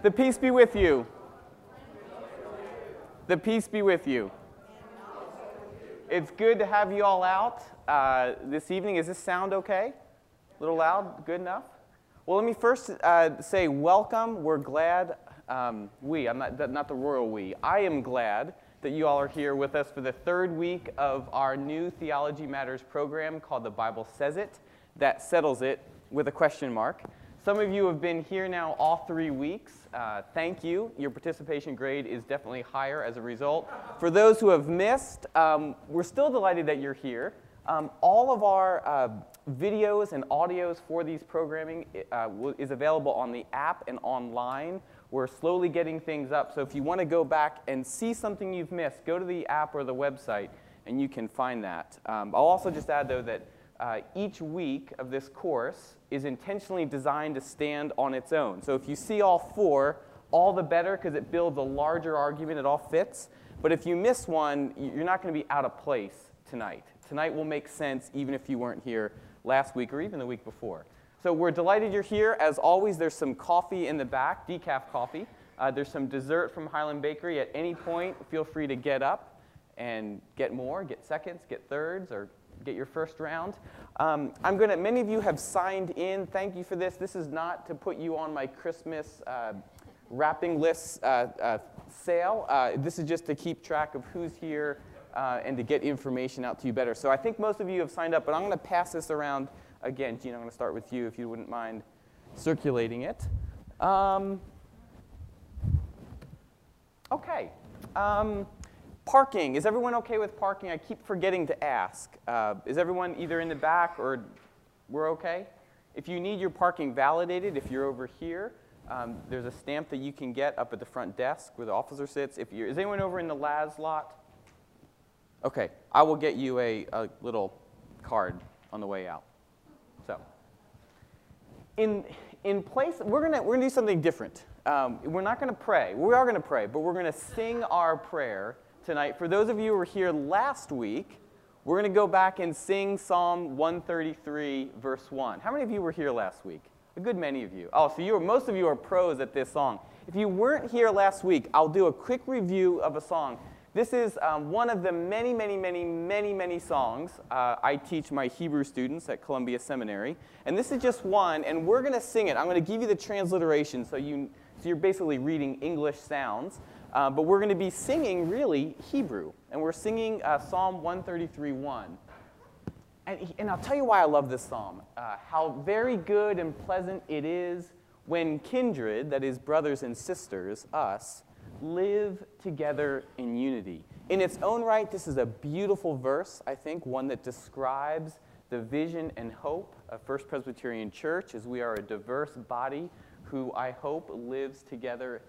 The peace be with you. The peace be with you. It's good to have you all out uh, this evening. Is this sound okay? A little loud? Good enough? Well, let me first uh, say welcome. We're glad, um, we, I'm not, not the royal we, I am glad that you all are here with us for the third week of our new Theology Matters program called The Bible Says It. That settles it with a question mark. Some of you have been here now all three weeks. Uh, thank you. Your participation grade is definitely higher as a result. For those who have missed, um, we're still delighted that you're here. Um, all of our uh, videos and audios for these programming uh, is available on the app and online. We're slowly getting things up, so if you want to go back and see something you've missed, go to the app or the website and you can find that. Um, I'll also just add, though, that uh, each week of this course is intentionally designed to stand on its own. So if you see all four, all the better because it builds a larger argument, it all fits. But if you miss one, you're not going to be out of place tonight. Tonight will make sense even if you weren't here last week or even the week before. So we're delighted you're here. As always, there's some coffee in the back, decaf coffee. Uh, there's some dessert from Highland Bakery. At any point, feel free to get up and get more, get seconds, get thirds, or get your first round. Um, I'm to, many of you have signed in. Thank you for this. This is not to put you on my Christmas uh, wrapping list uh, uh, sale. Uh, this is just to keep track of who's here uh, and to get information out to you better. So I think most of you have signed up, but I'm going to pass this around again. Gina, I'm going to start with you if you wouldn't mind circulating it. Um, okay. Um, Parking. Is everyone okay with parking? I keep forgetting to ask. Uh, is everyone either in the back or we're okay? If you need your parking validated, if you're over here, um, there's a stamp that you can get up at the front desk where the officer sits. If you're, is anyone over in the Laz lot? Okay, I will get you a, a little card on the way out. So, in, in place, we're gonna, we're gonna do something different. Um, we're not gonna pray. We are gonna pray, but we're gonna sing our prayer tonight. For those of you who were here last week, we're going to go back and sing Psalm 133, verse 1. How many of you were here last week? A good many of you. Oh, so you are, most of you are pros at this song. If you weren't here last week, I'll do a quick review of a song. This is um, one of the many, many, many, many, many songs uh, I teach my Hebrew students at Columbia Seminary. And this is just one, and we're going to sing it. I'm going to give you the transliteration so, you, so you're basically reading English sounds. Uh, but we're going to be singing really Hebrew, and we're singing uh, Psalm 133 1. And, and, I'll tell you why I love this psalm. Uh, how very good and pleasant it is when kindred, that is, brothers and sisters, us, live together in unity. In its own right, this is a beautiful verse, I think, one that describes the vision and hope of First Presbyterian Church as we are a diverse body who I hope lives together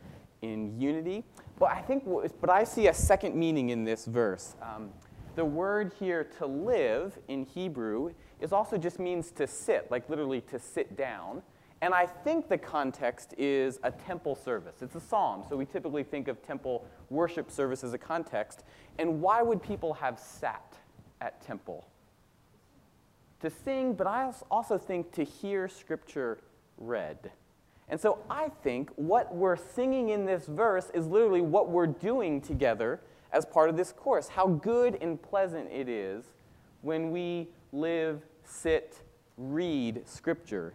in unity. But I think, but I see a second meaning in this verse. Um, the word here to live in Hebrew is also just means to sit, like literally to sit down. And I think the context is a temple service. It's a psalm, so we typically think of temple worship service as a context. And why would people have sat at temple? To sing, but I also think to hear scripture read. And so I think what we're singing in this verse is literally what we're doing together as part of this course. How good and pleasant it is when we live, sit, read Scripture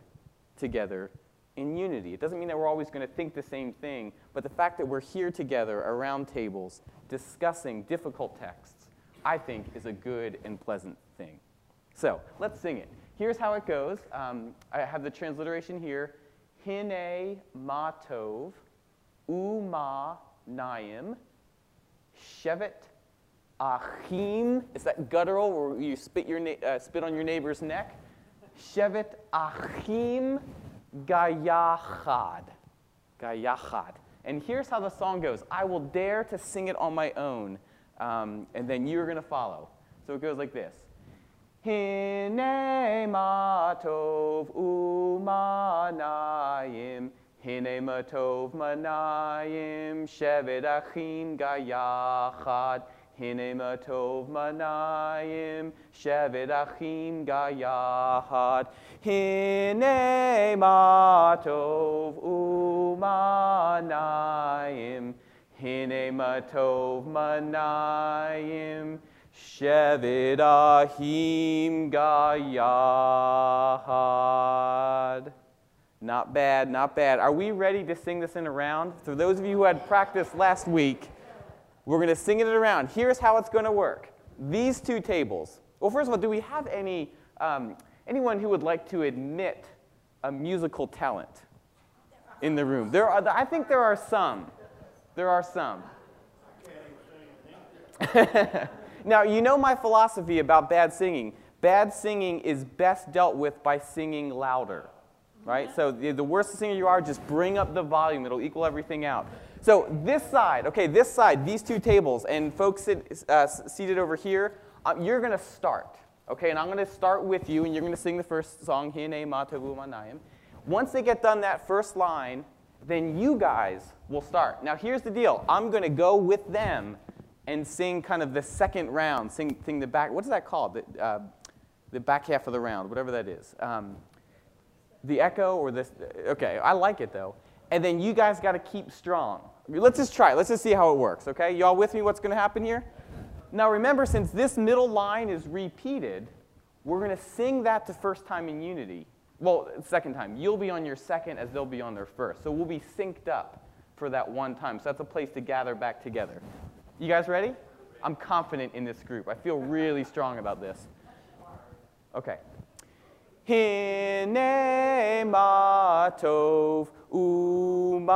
together in unity. It doesn't mean that we're always going to think the same thing, but the fact that we're here together around tables discussing difficult texts, I think, is a good and pleasant thing. So let's sing it. Here's how it goes. Um, I have the transliteration here. Hine matov, uma naim, shevet achim. Is that guttural where you spit, your uh, spit on your neighbor's neck. Shevet achim gayachad. Gayachad. And here's how the song goes I will dare to sing it on my own, um, and then you're going to follow. So it goes like this Hine matov umanayim, Hine matov manayim, shevet achim gayachad, Hine matov manayim, shevet achim gayahad. Hine matov umanayim, hine matov manayim, shevet achim gayahad. Not bad, not bad. Are we ready to sing this in a round? For those of you who had practiced last week, we're going to sing it around. Here's how it's going to work. These two tables. Well, first of all, do we have any um, anyone who would like to admit a musical talent in the room? There are. I think there are some. There are some. now you know my philosophy about bad singing. Bad singing is best dealt with by singing louder right? So the, the worse the singer you are, just bring up the volume. It'll equal everything out. So this side, okay, this side, these two tables, and folks sit, uh, seated over here, uh, you're going to start, okay? And I'm going to start with you, and you're going to sing the first song, Hine Matavu Manayim. Once they get done that first line, then you guys will start. Now here's the deal. I'm going to go with them and sing kind of the second round, sing, sing the back, what's that called? The, uh, the back half of the round, whatever that is. Um, the echo or this. Okay, I like it though. And then you guys got to keep strong. Let's just try. Let's just see how it works, okay? Y'all with me what's going to happen here? Now remember, since this middle line is repeated, we're going to sing that the first time in unity. Well, second time. You'll be on your second as they'll be on their first. So we'll be synced up for that one time. So that's a place to gather back together. You guys ready? I'm confident in this group. I feel really strong about this. Okay. Hine matov umanayim.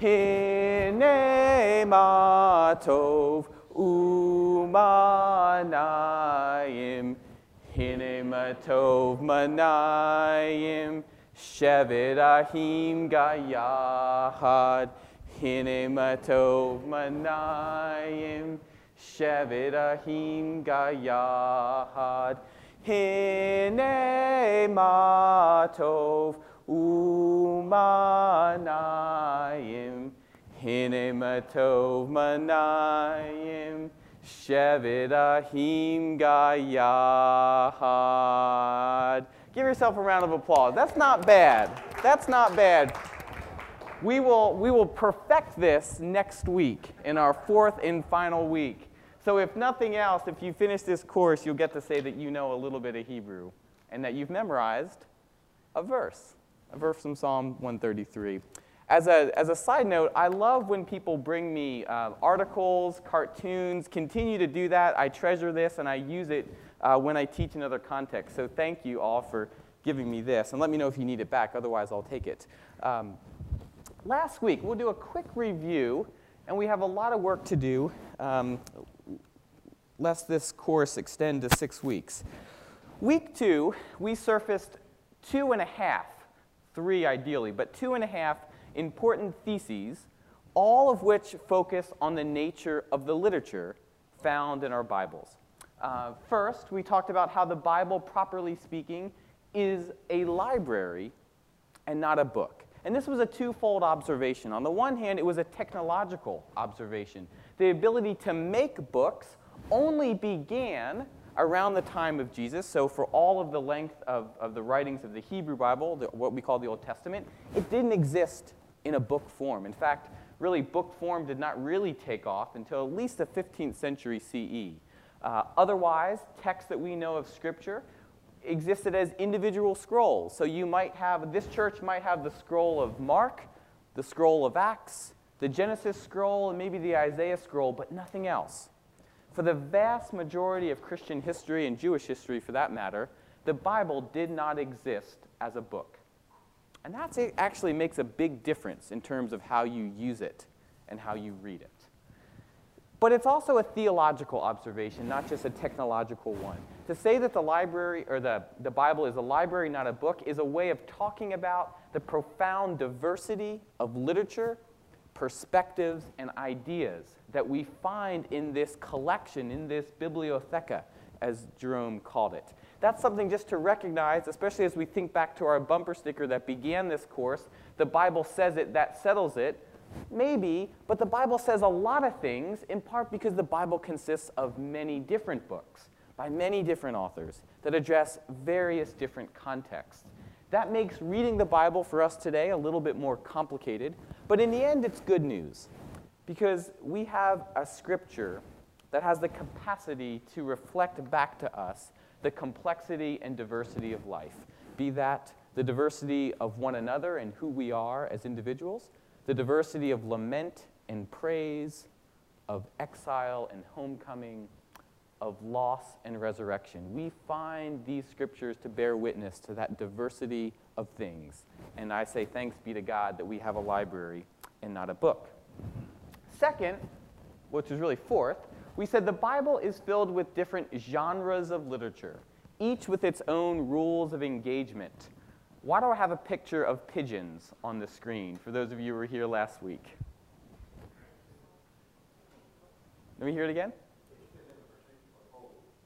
Hine matov umanayim. Hine matov manayim. Shevet ahim gayahad. Hine matov manayim. Shevet ahim gayahad. Hine matov umanayim. Hine matov manayim. Shevet ahim gayahad. Give yourself a round of applause. That's not bad. That's not bad. We will, we will perfect this next week in our fourth and final week. So if nothing else, if you finish this course, you'll get to say that you know a little bit of Hebrew and that you've memorized a verse, a verse from Psalm 133. As a, as a side note, I love when people bring me uh, articles, cartoons, continue to do that. I treasure this and I use it uh, when I teach in other contexts. So thank you all for giving me this. And let me know if you need it back, otherwise, I'll take it. Um, last week, we'll do a quick review, and we have a lot of work to do. Um, lest this course extend to six weeks. Week two, we surfaced two and a half, three ideally, but two and a half important theses, all of which focus on the nature of the literature found in our Bibles. Uh, first, we talked about how the Bible, properly speaking, is a library and not a book. And this was a twofold observation. On the one hand, it was a technological observation. The ability to make books only began around the time of Jesus. So, for all of the length of, of the writings of the Hebrew Bible, the, what we call the Old Testament, it didn't exist in a book form. In fact, really, book form did not really take off until at least the 15th century CE. Uh, otherwise, texts that we know of Scripture existed as individual scrolls. So, you might have, this church might have the scroll of Mark, the scroll of Acts, the Genesis scroll, and maybe the Isaiah scroll, but nothing else. For the vast majority of Christian history and Jewish history, for that matter, the Bible did not exist as a book. And that actually makes a big difference in terms of how you use it and how you read it. But it's also a theological observation, not just a technological one. To say that the library or the, the Bible is a library, not a book, is a way of talking about the profound diversity of literature perspectives and ideas that we find in this collection, in this bibliotheca, as Jerome called it. That's something just to recognize, especially as we think back to our bumper sticker that began this course. The Bible says it, that settles it. Maybe, but the Bible says a lot of things, in part because the Bible consists of many different books by many different authors that address various different contexts. That makes reading the Bible for us today a little bit more complicated, but in the end, it's good news because we have a scripture that has the capacity to reflect back to us the complexity and diversity of life, be that the diversity of one another and who we are as individuals, the diversity of lament and praise, of exile and homecoming, of loss and resurrection. We find these scriptures to bear witness to that diversity of things. And I say thanks be to God that we have a library and not a book. Second, which is really fourth, we said the Bible is filled with different genres of literature, each with its own rules of engagement. Why do I have a picture of pigeons on the screen for those of you who were here last week? Let me hear it again.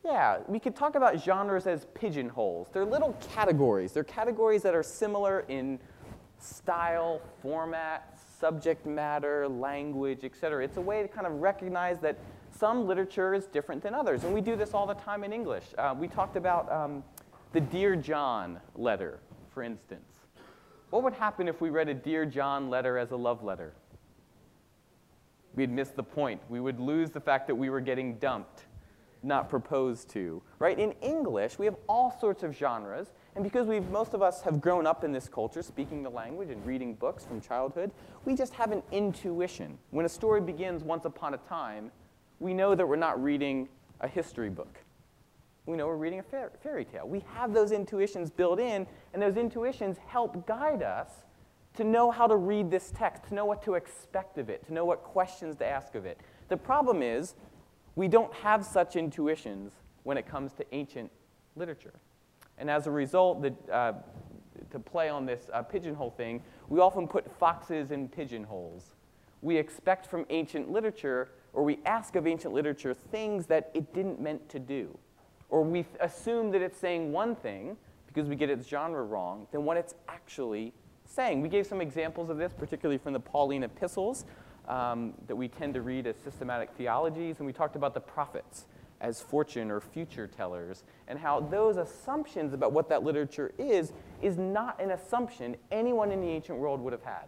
Yeah, we could talk about genres as pigeonholes. They're little categories. They're categories that are similar in style, format, subject matter, language, etc. It's a way to kind of recognize that some literature is different than others. And we do this all the time in English. Uh, we talked about um, the Dear John letter, for instance. What would happen if we read a Dear John letter as a love letter? We'd miss the point. We would lose the fact that we were getting dumped not proposed to, right? In English, we have all sorts of genres, and because we've, most of us have grown up in this culture, speaking the language and reading books from childhood, we just have an intuition. When a story begins once upon a time, we know that we're not reading a history book. We know we're reading a fairy tale. We have those intuitions built in, and those intuitions help guide us to know how to read this text, to know what to expect of it, to know what questions to ask of it. The problem is, we don't have such intuitions when it comes to ancient literature. And as a result, the, uh, to play on this uh, pigeonhole thing, we often put foxes in pigeonholes. We expect from ancient literature, or we ask of ancient literature, things that it didn't meant to do. Or we assume that it's saying one thing because we get its genre wrong than what it's actually saying. We gave some examples of this, particularly from the Pauline epistles um, that we tend to read as systematic theologies, and we talked about the prophets as fortune or future tellers, and how those assumptions about what that literature is is not an assumption anyone in the ancient world would have had.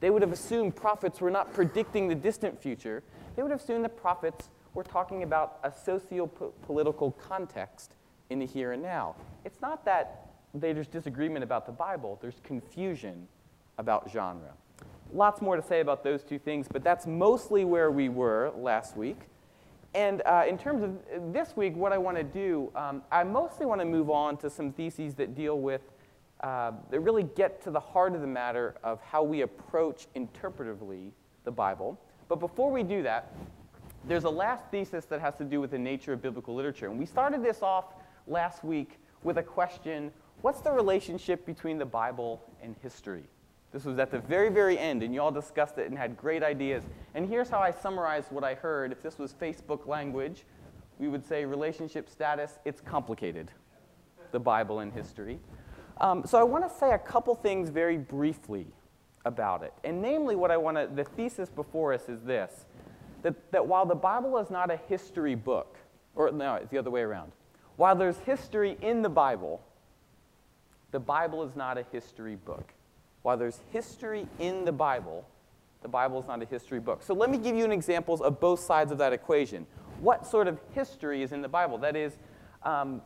They would have assumed prophets were not predicting the distant future. They would have assumed that prophets were talking about a socio political context in the here and now. It's not that there's disagreement about the Bible, there's confusion about genre. Lots more to say about those two things, but that's mostly where we were last week. And uh, in terms of this week, what I want to do, um, I mostly want to move on to some theses that deal with, uh, that really get to the heart of the matter of how we approach interpretively the Bible. But before we do that, there's a last thesis that has to do with the nature of biblical literature. And we started this off last week with a question what's the relationship between the Bible and history? This was at the very, very end, and you all discussed it and had great ideas. And here's how I summarized what I heard. If this was Facebook language, we would say relationship status, it's complicated, the Bible and history. Um, so I want to say a couple things very briefly about it. And namely, what I want to, the thesis before us is this that, that while the Bible is not a history book, or no, it's the other way around. While there's history in the Bible, the Bible is not a history book. While there's history in the Bible, the Bible is not a history book. So let me give you an examples of both sides of that equation. What sort of history is in the Bible? That is, um,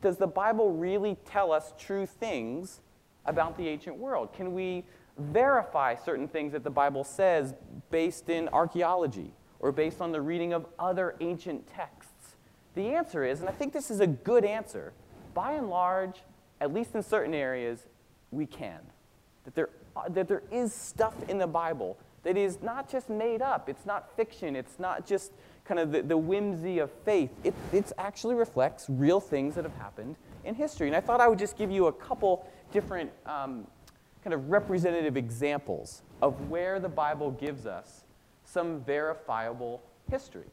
does the Bible really tell us true things about the ancient world? Can we verify certain things that the Bible says based in archaeology or based on the reading of other ancient texts? The answer is, and I think this is a good answer, by and large, at least in certain areas, we can that there, that there is stuff in the Bible that is not just made up. It's not fiction. It's not just kind of the, the whimsy of faith. It it's actually reflects real things that have happened in history. And I thought I would just give you a couple different um, kind of representative examples of where the Bible gives us some verifiable history.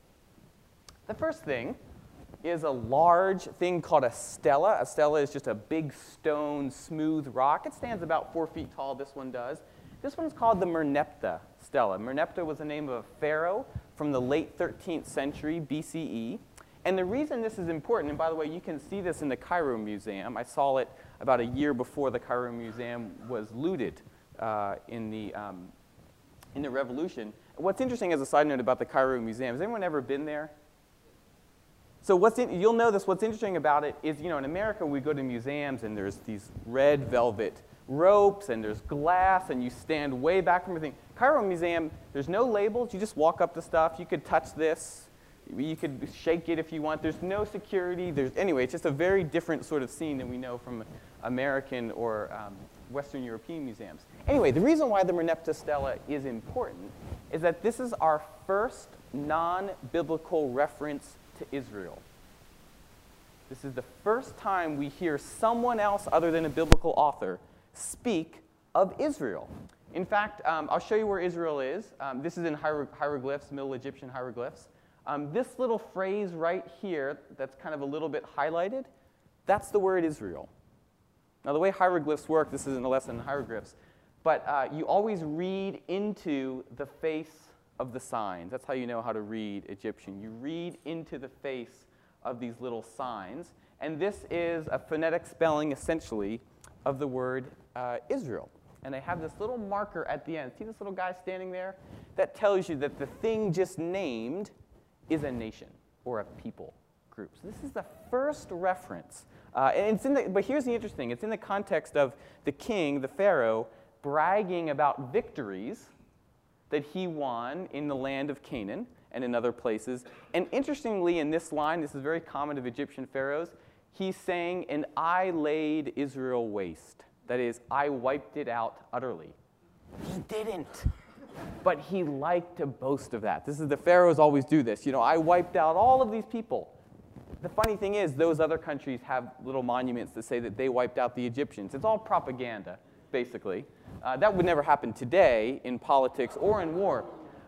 The first thing is a large thing called a stela. A stela is just a big stone, smooth rock. It stands about four feet tall, this one does. This one's called the Merneptah stela. Merneptah was the name of a pharaoh from the late 13th century BCE. And the reason this is important, and by the way, you can see this in the Cairo Museum. I saw it about a year before the Cairo Museum was looted uh, in, the, um, in the revolution. What's interesting as a side note about the Cairo Museum, has anyone ever been there? So what's in, you'll know this, what's interesting about it is, you know, in America we go to museums and there's these red velvet ropes and there's glass and you stand way back from everything. Cairo Museum, there's no labels, you just walk up to stuff, you could touch this, you could shake it if you want. There's no security. There's, anyway, it's just a very different sort of scene than we know from American or um, Western European museums. Anyway, the reason why the Merneptah Stela is important is that this is our first non-biblical reference to Israel. This is the first time we hear someone else other than a biblical author speak of Israel. In fact, um, I'll show you where Israel is. Um, this is in hieroglyphs, Middle Egyptian hieroglyphs. Um, this little phrase right here, that's kind of a little bit highlighted, that's the word Israel. Now, the way hieroglyphs work, this isn't a lesson in hieroglyphs, but uh, you always read into the face of the signs. That's how you know how to read Egyptian. You read into the face of these little signs. And this is a phonetic spelling, essentially, of the word uh, Israel. And they have this little marker at the end. See this little guy standing there? That tells you that the thing just named is a nation or a people group. So this is the first reference. Uh, and it's in the, but here's the interesting it's in the context of the king, the Pharaoh, bragging about victories that he won in the land of Canaan and in other places. And interestingly, in this line, this is very common of Egyptian pharaohs, he's saying, And I laid Israel waste. That is, I wiped it out utterly. He didn't but he liked to boast of that. This is the pharaohs always do this. You know, I wiped out all of these people. The funny thing is, those other countries have little monuments that say that they wiped out the Egyptians. It's all propaganda, basically. Uh, that would never happen today in politics or in war.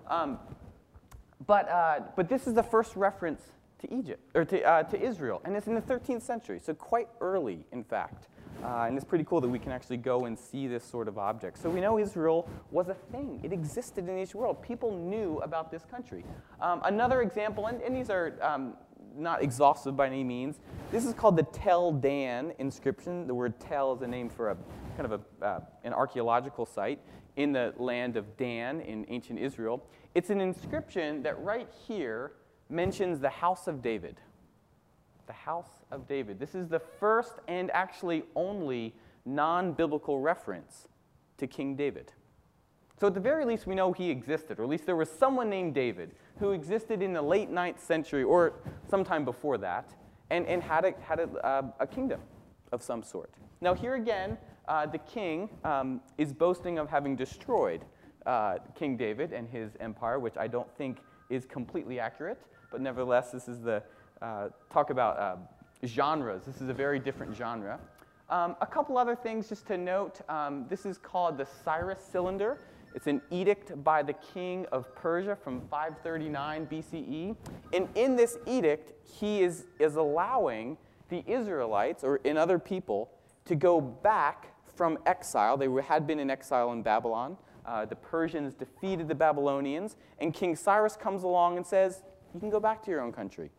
Um, but, uh, but this is the first reference to Egypt, or to, uh, to Israel, and it's in the 13th century, so quite early, in fact. Uh, and it's pretty cool that we can actually go and see this sort of object. So we know Israel was a thing. It existed in each world. People knew about this country. Um, another example, and, and these are um, not exhaustive by any means, this is called the Tel Dan inscription. The word Tel is a name for a kind of a, uh, an archaeological site in the land of Dan in ancient Israel. It's an inscription that right here mentions the house of David the house of David. This is the first and actually only non biblical reference to King David. So, at the very least, we know he existed, or at least there was someone named David who existed in the late 9th century or sometime before that and, and had, a, had a, uh, a kingdom of some sort. Now, here again, uh, the king um, is boasting of having destroyed uh, King David and his empire, which I don't think is completely accurate, but nevertheless, this is the, uh, talk about uh, genres. This is a very different genre. Um, a couple other things just to note. Um, this is called the Cyrus Cylinder. It's an edict by the king of Persia from 539 BCE. And in this edict, he is, is allowing the Israelites, or in other people, to go back from exile. They had been in exile in Babylon. Uh, the Persians defeated the Babylonians, and King Cyrus comes along and says, You can go back to your own country.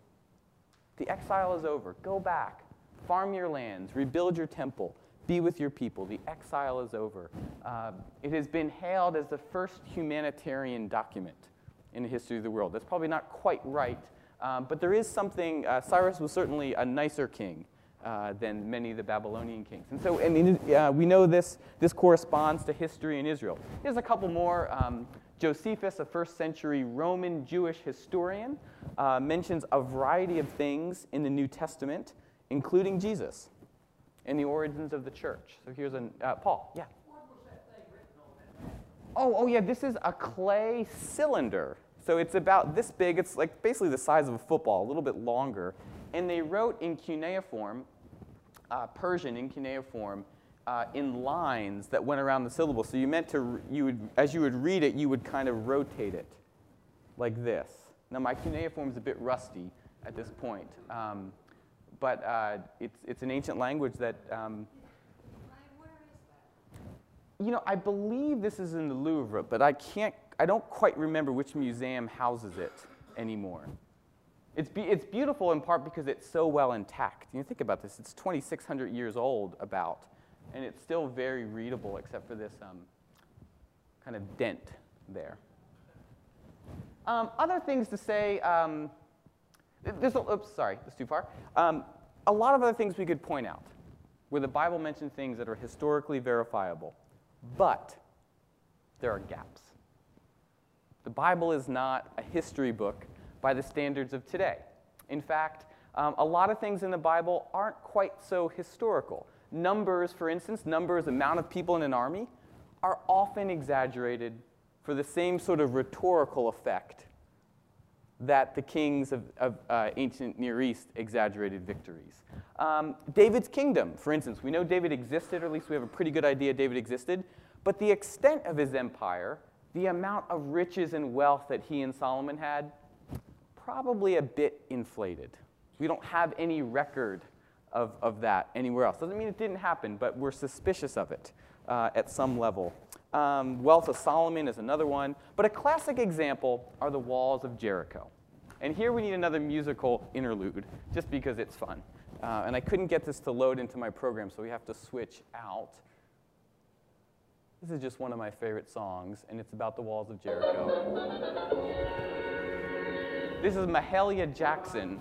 The exile is over. Go back. Farm your lands. Rebuild your temple. Be with your people. The exile is over. Uh, it has been hailed as the first humanitarian document in the history of the world. That's probably not quite right, um, but there is something. Uh, Cyrus was certainly a nicer king uh, than many of the Babylonian kings. And so and uh, we know this, this corresponds to history in Israel. Here's a couple more. Um, Josephus, a first century Roman Jewish historian, uh, mentions a variety of things in the New Testament, including Jesus and the origins of the church. So here's an, uh, Paul, yeah. Oh, oh yeah, this is a clay cylinder. So it's about this big. It's like basically the size of a football, a little bit longer. And they wrote in cuneiform, uh, Persian in cuneiform, uh, in lines that went around the syllable. So you meant to, you would, as you would read it, you would kind of rotate it like this. Now my cuneiform is a bit rusty at this point, um, but uh, it's, it's an ancient language that, um, you know, I believe this is in the Louvre, but I can't I don't quite remember which museum houses it anymore. It's, be, it's beautiful in part because it's so well intact. You think about this, it's 2,600 years old about, and it's still very readable except for this um, kind of dent there. Um, other things to say, um, there's a, oops, sorry, that's too far. Um, a lot of other things we could point out where the Bible mentions things that are historically verifiable, but there are gaps. The Bible is not a history book by the standards of today. In fact, um, a lot of things in the Bible aren't quite so historical. Numbers, for instance, numbers, amount of people in an army, are often exaggerated for the same sort of rhetorical effect that the kings of, of uh, ancient Near East exaggerated victories. Um, David's kingdom, for instance, we know David existed, or at least we have a pretty good idea David existed, but the extent of his empire, the amount of riches and wealth that he and Solomon had, probably a bit inflated. We don't have any record of, of that anywhere else. Doesn't mean it didn't happen, but we're suspicious of it uh, at some level. Um, Wealth of Solomon is another one. But a classic example are the walls of Jericho. And here we need another musical interlude, just because it's fun. Uh, and I couldn't get this to load into my program, so we have to switch out. This is just one of my favorite songs, and it's about the walls of Jericho. This is Mahalia Jackson.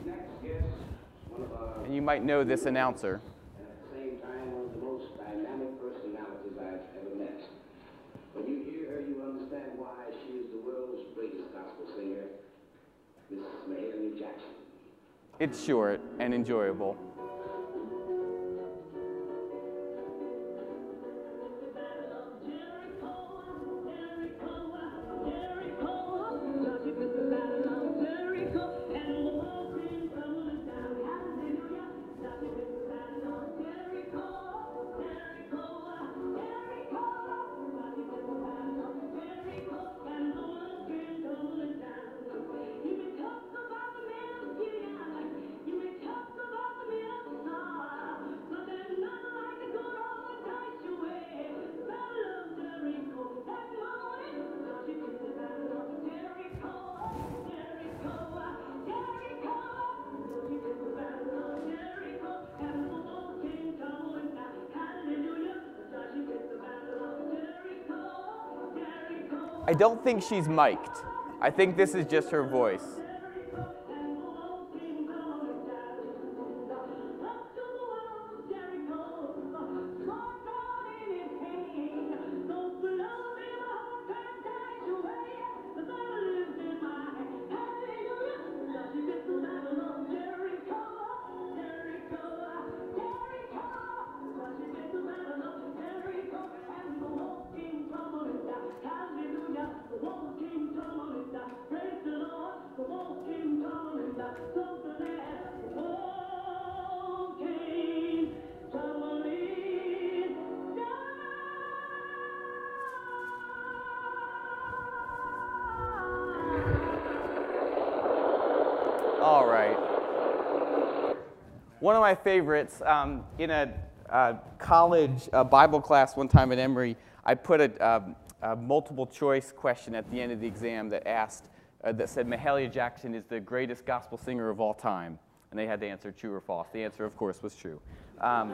And you might know this announcer. And at the same I don't think she's mic'd. I think this is just her voice. My favorites um, in a uh, college uh, Bible class one time at Emory, I put a, um, a, multiple choice question at the end of the exam that asked, uh, that said, Mahalia Jackson is the greatest gospel singer of all time. And they had to answer true or false. The answer, of course, was true. Um,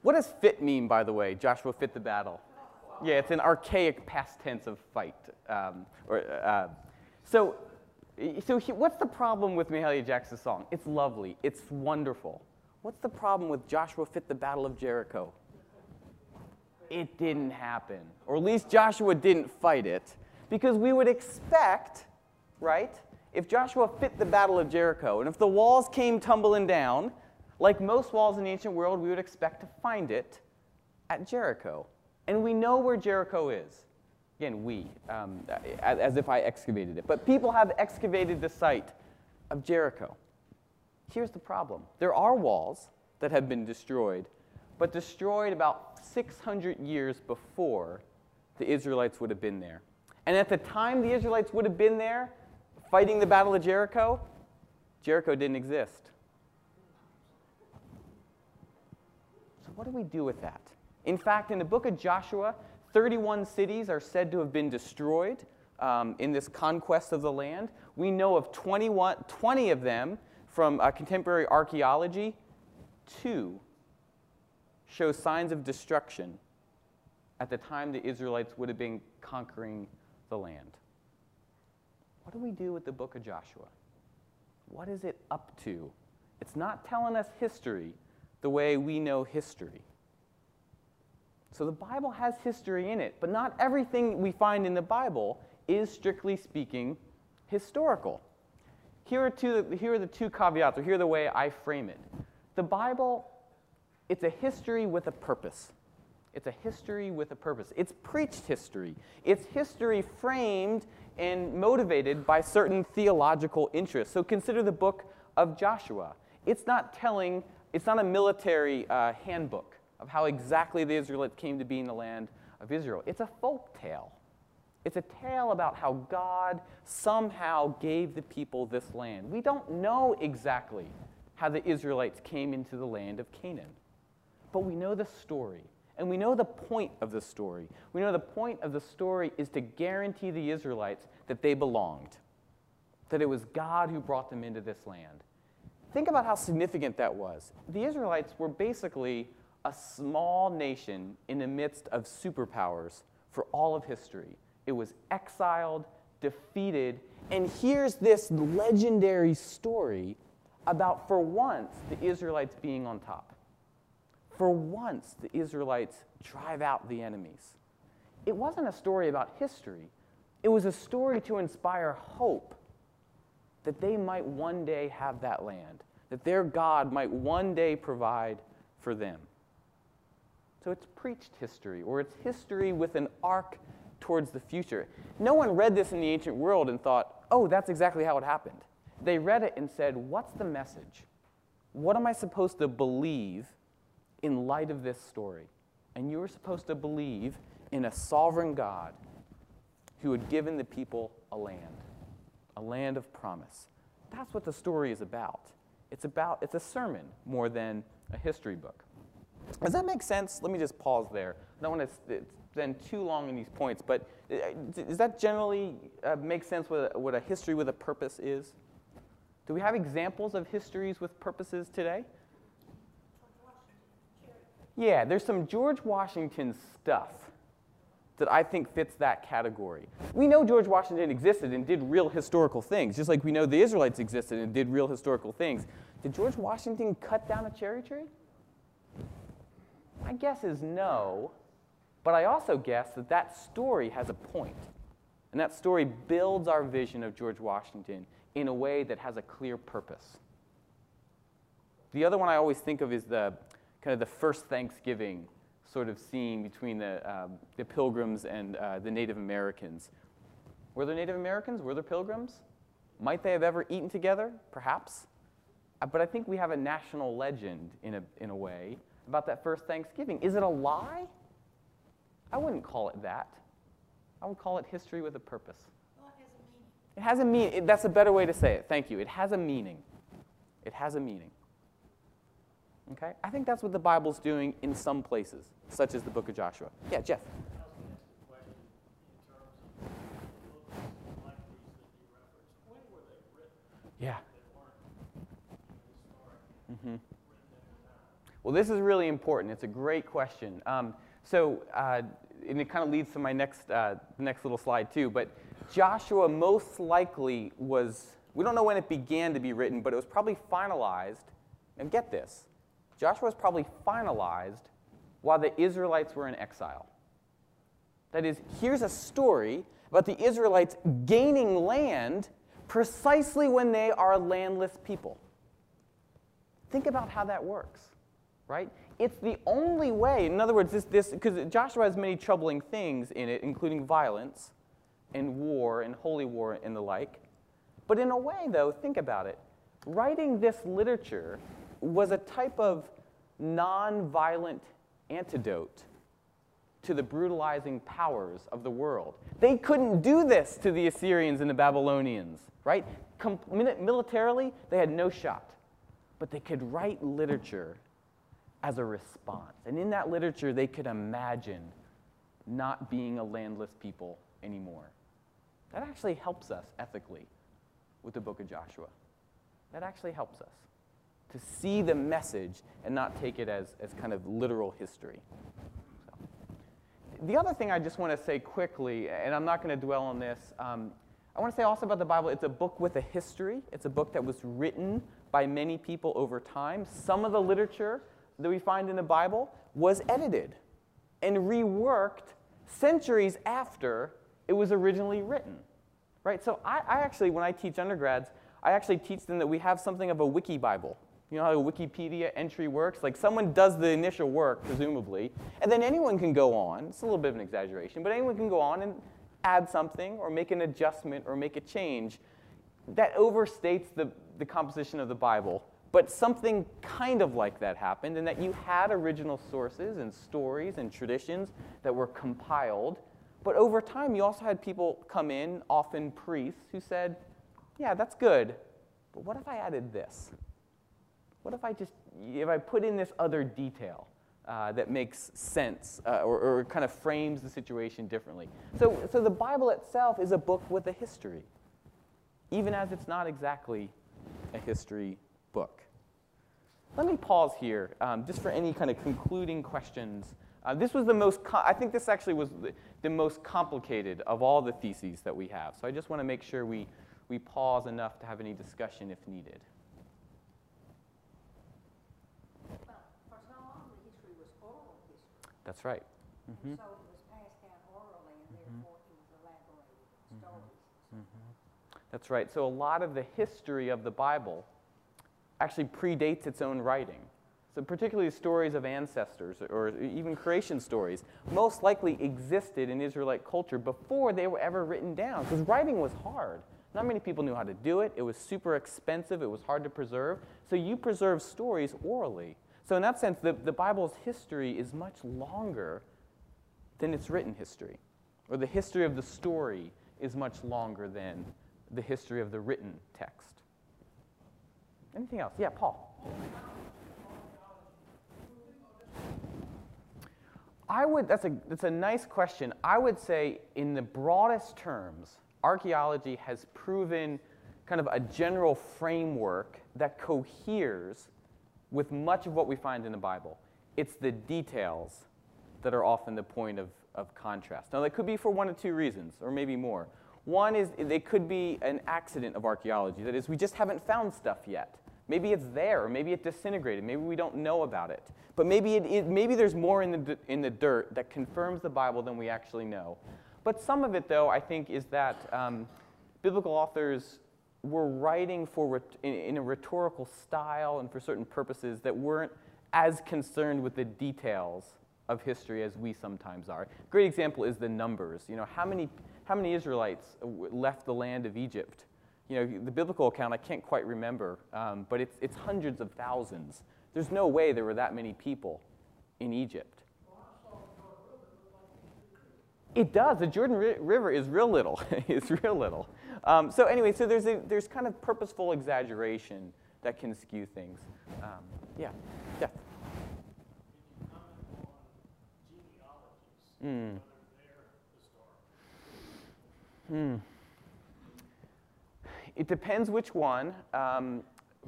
what does fit mean, by the way? Joshua fit the battle. Yeah, it's an archaic past tense of fight. Um, or, uh, so so he, what's the problem with Mahalia Jackson's song? It's lovely. It's wonderful. What's the problem with Joshua fit the Battle of Jericho? It didn't happen. Or at least Joshua didn't fight it. Because we would expect, right, if Joshua fit the Battle of Jericho, and if the walls came tumbling down, like most walls in the ancient world, we would expect to find it at Jericho. And we know where Jericho is. Again, we, um, as, as if I excavated it. But people have excavated the site of Jericho. Here's the problem there are walls that have been destroyed, but destroyed about 600 years before the Israelites would have been there. And at the time the Israelites would have been there fighting the Battle of Jericho, Jericho didn't exist. So, what do we do with that? In fact, in the book of Joshua, 31 cities are said to have been destroyed um, in this conquest of the land. We know of 21, 20 of them from uh, contemporary archaeology. Two show signs of destruction at the time the Israelites would have been conquering the land. What do we do with the book of Joshua? What is it up to? It's not telling us history the way we know history. So the Bible has history in it, but not everything we find in the Bible is, strictly speaking, historical. Here are, two, here are the two caveats, or here are the way I frame it. The Bible, it's a history with a purpose. It's a history with a purpose. It's preached history. It's history framed and motivated by certain theological interests. So consider the book of Joshua. It's not telling, it's not a military uh, handbook of how exactly the Israelites came to be in the land of Israel. It's a folk tale. It's a tale about how God somehow gave the people this land. We don't know exactly how the Israelites came into the land of Canaan, but we know the story. And we know the point of the story. We know the point of the story is to guarantee the Israelites that they belonged, that it was God who brought them into this land. Think about how significant that was. The Israelites were basically a small nation in the midst of superpowers for all of history. It was exiled, defeated, and here's this legendary story about, for once, the Israelites being on top. For once, the Israelites drive out the enemies. It wasn't a story about history, it was a story to inspire hope that they might one day have that land, that their God might one day provide for them. So it's preached history, or it's history with an arc towards the future. No one read this in the ancient world and thought, oh, that's exactly how it happened. They read it and said, what's the message? What am I supposed to believe in light of this story? And you were supposed to believe in a sovereign God who had given the people a land, a land of promise. That's what the story is about. It's about it's a sermon more than a history book. Does that make sense? Let me just pause there. I don't want to spend too long on these points, but uh, does that generally uh, make sense what a history with a purpose is? Do we have examples of histories with purposes today? Yeah, there's some George Washington stuff that I think fits that category. We know George Washington existed and did real historical things, just like we know the Israelites existed and did real historical things. Did George Washington cut down a cherry tree? My guess is no, but I also guess that that story has a point. And that story builds our vision of George Washington in a way that has a clear purpose. The other one I always think of is the kind of the first Thanksgiving sort of scene between the, um, the pilgrims and uh, the Native Americans. Were there Native Americans? Were there pilgrims? Might they have ever eaten together? Perhaps. Uh, but I think we have a national legend in a, in a way about that first Thanksgiving. Is it a lie? I wouldn't call it that. I would call it history with a purpose. Well, it has a meaning. It has a meaning. That's a better way to say it. Thank you. It has a meaning. It has a meaning. Okay? I think that's what the Bible's doing in some places, such as the book of Joshua. Yeah, Jeff. Yeah. Mm-hmm. Well, this is really important. It's a great question. Um, so, uh, and it kind of leads to my next, uh, next little slide too. But Joshua most likely was, we don't know when it began to be written, but it was probably finalized. And get this Joshua was probably finalized while the Israelites were in exile. That is, here's a story about the Israelites gaining land precisely when they are a landless people. Think about how that works right? It's the only way, in other words, this, because Joshua has many troubling things in it, including violence and war and holy war and the like. But in a way, though, think about it. Writing this literature was a type of non-violent antidote to the brutalizing powers of the world. They couldn't do this to the Assyrians and the Babylonians, right? Com- militarily, they had no shot. But they could write literature as a response. And in that literature, they could imagine not being a landless people anymore. That actually helps us ethically with the book of Joshua. That actually helps us to see the message and not take it as, as kind of literal history. So. The other thing I just want to say quickly, and I'm not going to dwell on this, um, I want to say also about the Bible, it's a book with a history. It's a book that was written by many people over time. Some of the literature that we find in the Bible was edited and reworked centuries after it was originally written. Right? So I, I actually, when I teach undergrads, I actually teach them that we have something of a wiki Bible. You know how a Wikipedia entry works? Like someone does the initial work, presumably, and then anyone can go on. It's a little bit of an exaggeration, but anyone can go on and add something or make an adjustment or make a change that overstates the, the composition of the Bible. But something kind of like that happened, in that you had original sources and stories and traditions that were compiled. But over time, you also had people come in, often priests, who said, Yeah, that's good, but what if I added this? What if I just, if I put in this other detail uh, that makes sense uh, or, or kind of frames the situation differently? So, so the Bible itself is a book with a history, even as it's not exactly a history book. Let me pause here um, just for any kind of concluding questions. Uh, this was the most, I think this actually was the, the most complicated of all the theses that we have. So I just want to make sure we, we pause enough to have any discussion if needed. That's right. Mm-hmm. So it was passed down orally, and mm-hmm. it was elaborated stories. Mm-hmm. That's right. So a lot of the history of the Bible actually predates its own writing. So particularly stories of ancestors or even creation stories most likely existed in Israelite culture before they were ever written down because writing was hard. Not many people knew how to do it. It was super expensive. It was hard to preserve. So you preserve stories orally. So, in that sense, the, the Bible's history is much longer than its written history, or the history of the story is much longer than the history of the written text. Anything else? Yeah, Paul. I would, that's a, that's a nice question. I would say, in the broadest terms, archaeology has proven kind of a general framework that coheres with much of what we find in the Bible. It's the details that are often the point of, of contrast. Now, that could be for one or two reasons, or maybe more. One is they could be an accident of archaeology. That is, we just haven't found stuff yet. Maybe it's there, or maybe it disintegrated. Maybe we don't know about it. But maybe, it, it, maybe there's more in the, in the dirt that confirms the Bible than we actually know. But some of it, though, I think, is that um, biblical authors were writing for in, in a rhetorical style and for certain purposes that weren't as concerned with the details of history as we sometimes are. Great example is the numbers. You know, how many, how many Israelites left the land of Egypt? You know, the biblical account I can't quite remember, um, but it's, it's hundreds of thousands. There's no way there were that many people in Egypt. It does. The Jordan River is real little. it's real little. Um, so anyway, so there's, a, there's kind of purposeful exaggeration that can skew things. Um, yeah. Yeah. Mm. Hmm. It depends which one, um,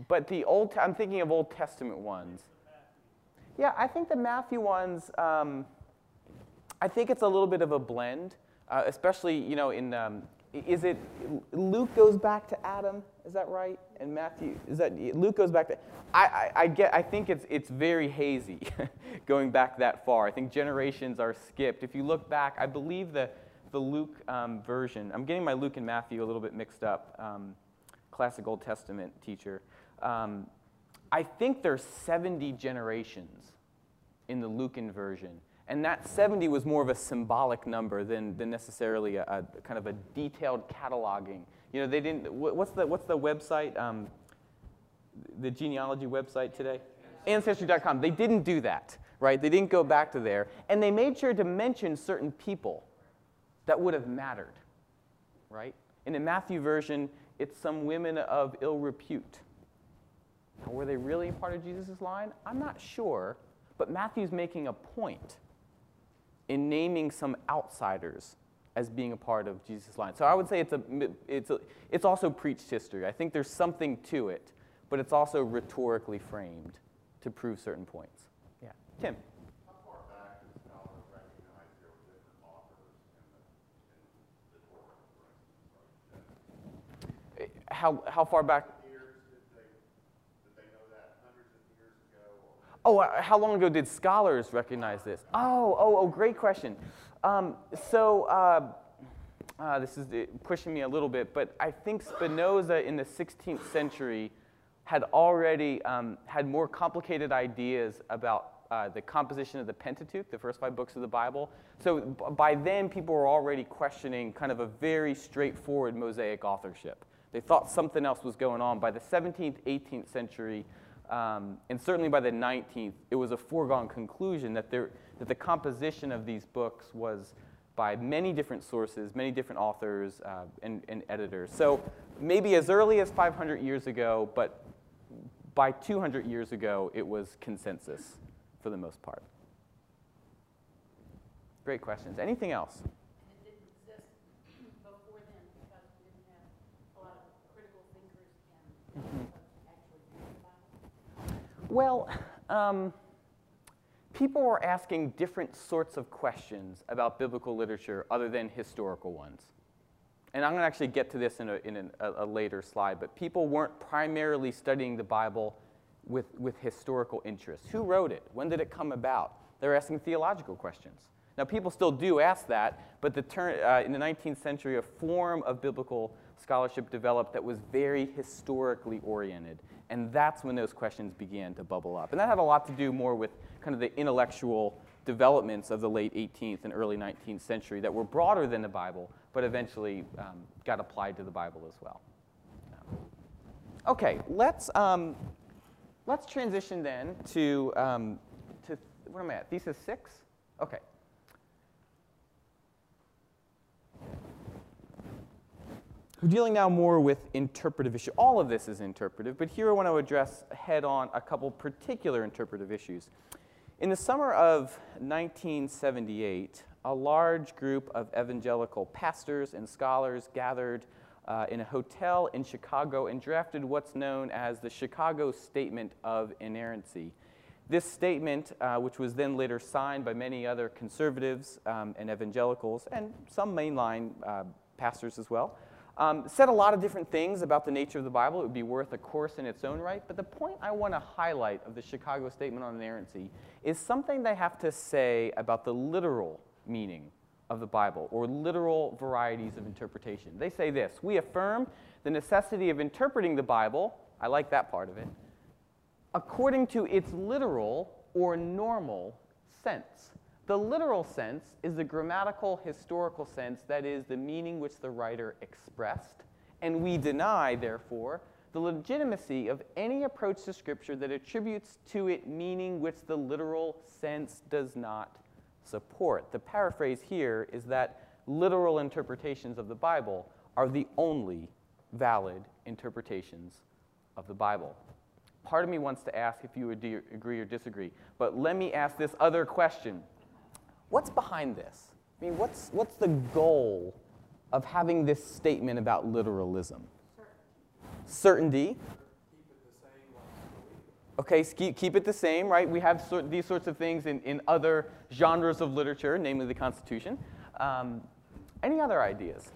but the old. I'm thinking of Old Testament ones. Yeah, I think the Matthew ones. Um, I think it's a little bit of a blend, uh, especially you know in um, is it Luke goes back to Adam? Is that right? And Matthew is that Luke goes back to I, I, I get I think it's it's very hazy going back that far. I think generations are skipped. If you look back, I believe the the Luke um, version. I'm getting my Luke and Matthew a little bit mixed up. Um, classic Old Testament teacher. Um, I think there's 70 generations in the Lucan version. And that 70 was more of a symbolic number than, than necessarily a, a kind of a detailed cataloging. You know, they didn't, what's the, what's the website, um, the genealogy website today? Ancestry.com. They didn't do that, right? They didn't go back to there. And they made sure to mention certain people that would have mattered, right? In the Matthew version, it's some women of ill repute. Now, were they really part of Jesus' line? I'm not sure, but Matthew's making a point in naming some outsiders as being a part of Jesus' line. So I would say it's, a, it's, a, it's also preached history. I think there's something to it, but it's also rhetorically framed to prove certain points. Yeah. Tim. How far back do scholars recognize there were different authors in the, in the Torah, for instance? Like, Eh, How, how far back? Years, did they, did they know that hundreds of years ago? Or Oh, uh, how long ago did scholars recognize this? Oh, oh, oh, great question. Um, so uh, uh, this is uh, pushing me a little bit, but I think Spinoza in the 16th century had already um, had more complicated ideas about uh, the composition of the Pentateuch, the first five books of the Bible. So by then, people were already questioning kind of a very straightforward Mosaic authorship. They thought something else was going on. By the 17th, 18th century, um, and certainly by the 19th, it was a foregone conclusion that, there, that the composition of these books was by many different sources, many different authors uh, and, and editors. So maybe as early as 500 years ago, but by 200 years ago, it was consensus for the most part. Great questions. Anything else? And it didn't exist before then because we didn't have a lot of critical thinkers and actually read the Bible. Well, um, people were asking different sorts of questions about biblical literature other than historical ones. And I'm going to actually get to this in, a, in a, a later slide, but people weren't primarily studying the Bible with, with historical interest. Who wrote it? When did it come about? They're asking theological questions. Now, people still do ask that, but the turn, uh, in the 19th century, a form of biblical scholarship developed that was very historically oriented. And that's when those questions began to bubble up. And that had a lot to do more with kind of the intellectual developments of the late 18th and early 19th century that were broader than the Bible, but eventually um, got applied to the Bible as well. Okay, let's, um, let's transition then to, um, to, where am I at? Thesis six? Okay. We're dealing now more with interpretive issues. All of this is interpretive, but here I want to address head on a couple particular interpretive issues. In the summer of 1978, a large group of evangelical pastors and scholars gathered uh, in a hotel in Chicago and drafted what's known as the Chicago Statement of Inerrancy. This statement, uh, which was then later signed by many other conservatives um, and evangelicals, and some mainline uh, pastors as well, um, said a lot of different things about the nature of the Bible. It would be worth a course in its own right. But the point I want to highlight of the Chicago Statement on Inerrancy is something they have to say about the literal meaning of the Bible or literal varieties of interpretation. They say this We affirm the necessity of interpreting the Bible, I like that part of it, according to its literal or normal sense. The literal sense is the grammatical historical sense, that is, the meaning which the writer expressed. And we deny, therefore, the legitimacy of any approach to Scripture that attributes to it meaning which the literal sense does not support. The paraphrase here is that literal interpretations of the Bible are the only valid interpretations of the Bible. Part of me wants to ask if you would agree or disagree, but let me ask this other question. What's behind this? I mean, what's, what's the goal of having this statement about literalism? Certainty. Okay, keep, it the same, right? We have sort, these sorts of things in, in other genres of literature, namely the Constitution. Um, any other ideas?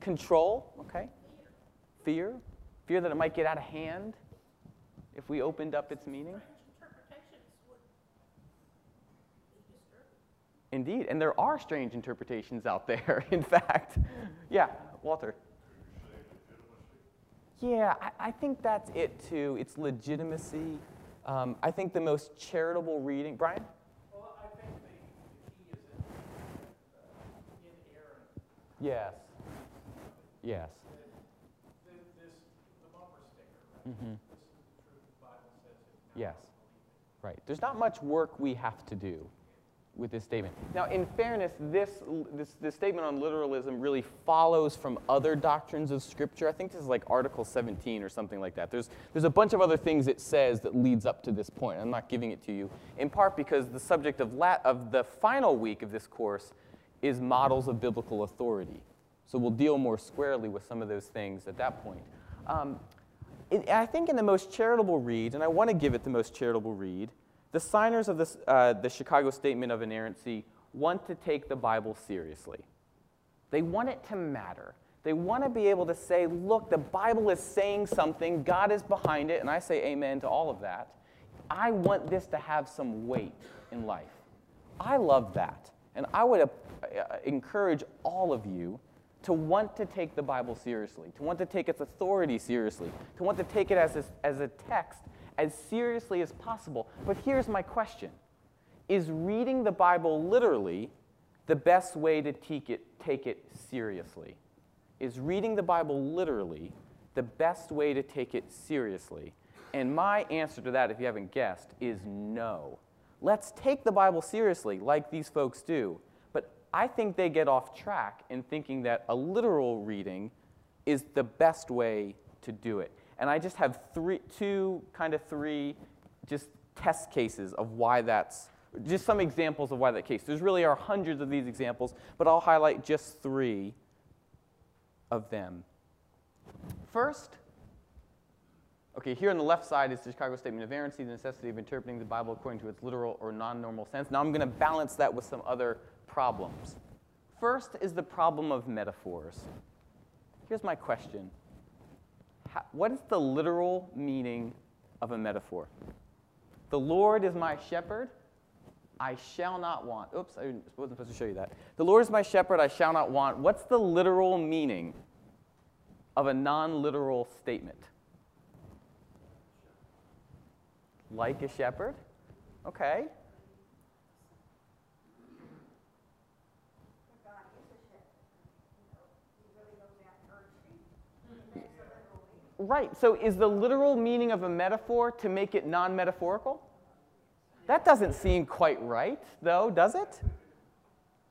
Control, okay. Fear. Fear that it might get out of hand if we opened up its meaning. Interpretations would be disturbing. Indeed, and there are strange interpretations out there, in fact. Yeah, Walter. Yeah, I, I think that's it too. It's legitimacy. Um, I think the most charitable reading. Brian? Well, I think the, the key is in, uh, inerrant. Yes. Yes. Th- This, the bumper sticker, right? Mhm. This is the truth, the Bible says Yes. Right. There's not much work we have to do. With this statement. Now, in fairness, this, this, this statement on literalism really follows from other doctrines of Scripture. I think this is like Article 17 or something like that. There's, there's a bunch of other things it says that leads up to this point. I'm not giving it to you, in part because the subject of, lat, of the final week of this course is models of biblical authority. So we'll deal more squarely with some of those things at that point. Um, it, I think in the most charitable read, and I want to give it the most charitable read, the signers of this, uh, the Chicago Statement of Inerrancy want to take the Bible seriously. They want it to matter. They want to be able to say, look, the Bible is saying something, God is behind it, and I say amen to all of that. I want this to have some weight in life. I love that. And I would uh, encourage all of you to want to take the Bible seriously, to want to take its authority seriously, to want to take it as a, as a text as seriously as possible. But here's my question Is reading the Bible literally the best way to take it, take it seriously? Is reading the Bible literally the best way to take it seriously? And my answer to that, if you haven't guessed, is no. Let's take the Bible seriously, like these folks do. But I think they get off track in thinking that a literal reading is the best way to do it. And I just have three, two, kind of three, just test cases of why that's, just some examples of why that case. There's really are hundreds of these examples, but I'll highlight just three of them. First, okay, here on the left side is the Chicago Statement of Inerrancy, the necessity of interpreting the Bible according to its literal or non normal sense. Now I'm going to balance that with some other problems. First is the problem of metaphors. Here's my question what is the literal meaning of a metaphor? The Lord is my shepherd, I shall not want. Oops, I wasn't supposed to show you that. The Lord is my shepherd, I shall not want. What's the literal meaning of a non literal statement? Like a shepherd? Okay. Right. So is the literal meaning of a metaphor to make it non metaphorical? That doesn't seem quite right, though, does it?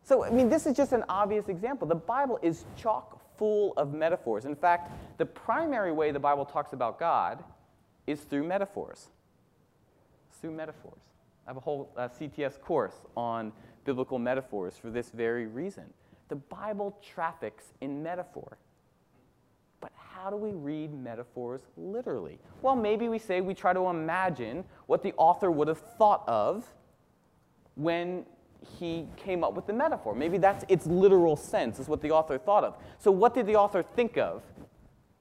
So, I mean, this is just an obvious example. The Bible is chock full of metaphors. In fact, the primary way the Bible talks about God is through metaphors. through metaphors. I have a whole uh, CTS course on biblical metaphors for this very reason. The Bible traffics in metaphor. But how do we read metaphors literally? Well, maybe we say we try to imagine what the author would have thought of when he came up with the metaphor. Maybe that's its literal sense, is what the author thought of. So, what did the author think of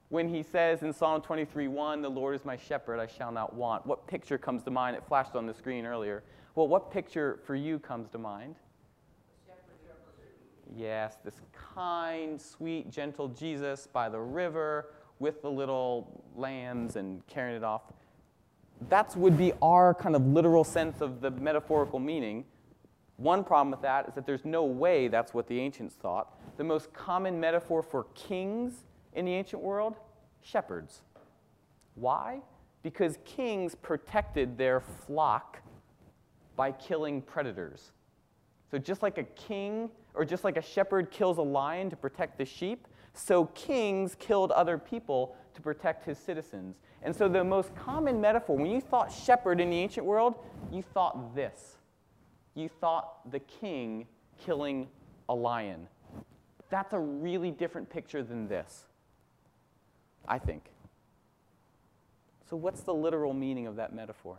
when he says in Psalm 23:1, The Lord is my shepherd, I shall not want? What picture comes to mind? It flashed on the screen earlier. Well, what picture for you comes to mind? Yes, this kind, sweet, gentle Jesus by the river with the little lambs and carrying it off. That would be our kind of literal sense of the metaphorical meaning. One problem with that is that there's no way that's what the ancients thought. The most common metaphor for kings in the ancient world shepherds. Why? Because kings protected their flock by killing predators. So, just like a king or just like a shepherd kills a lion to protect the sheep, so kings killed other people to protect his citizens. And so the most common metaphor, when you thought shepherd in the ancient world, you thought this. You thought the king killing a lion. That's a really different picture than this, I think. So, what's the literal meaning of that metaphor?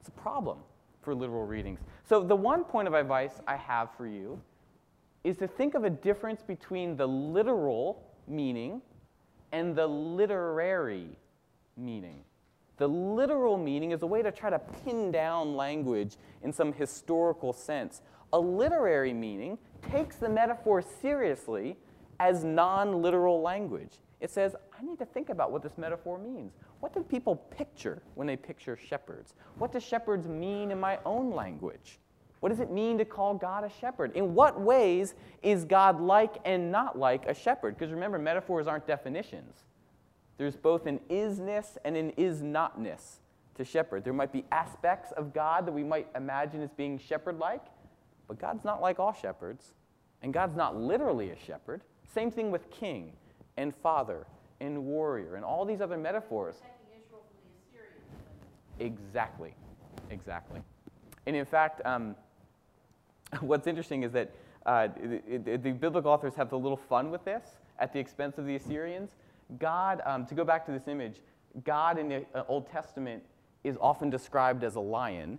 It's a problem for literal readings. So, the one point of advice I have for you is to think of a difference between the literal meaning and the literary meaning. The literal meaning is a way to try to pin down language in some historical sense. A literary meaning takes the metaphor seriously as non literal language. It says, I need to think about what this metaphor means. What do people picture when they picture shepherds? What do shepherds mean in my own language? What does it mean to call God a shepherd? In what ways is God like and not like a shepherd? Because remember, metaphors aren't definitions. There's both an isness and an is notness to shepherd. There might be aspects of God that we might imagine as being shepherd like, but God's not like all shepherds. And God's not literally a shepherd. Same thing with king and father and warrior and all these other metaphors. Israel from the Exactly. Exactly. And in fact, um, what's interesting is that uh, it, it- the biblical authors have a little fun with this at the expense of the Assyrians. God, um, to go back to this image, God in the uh, Old Testament is often described as a lion.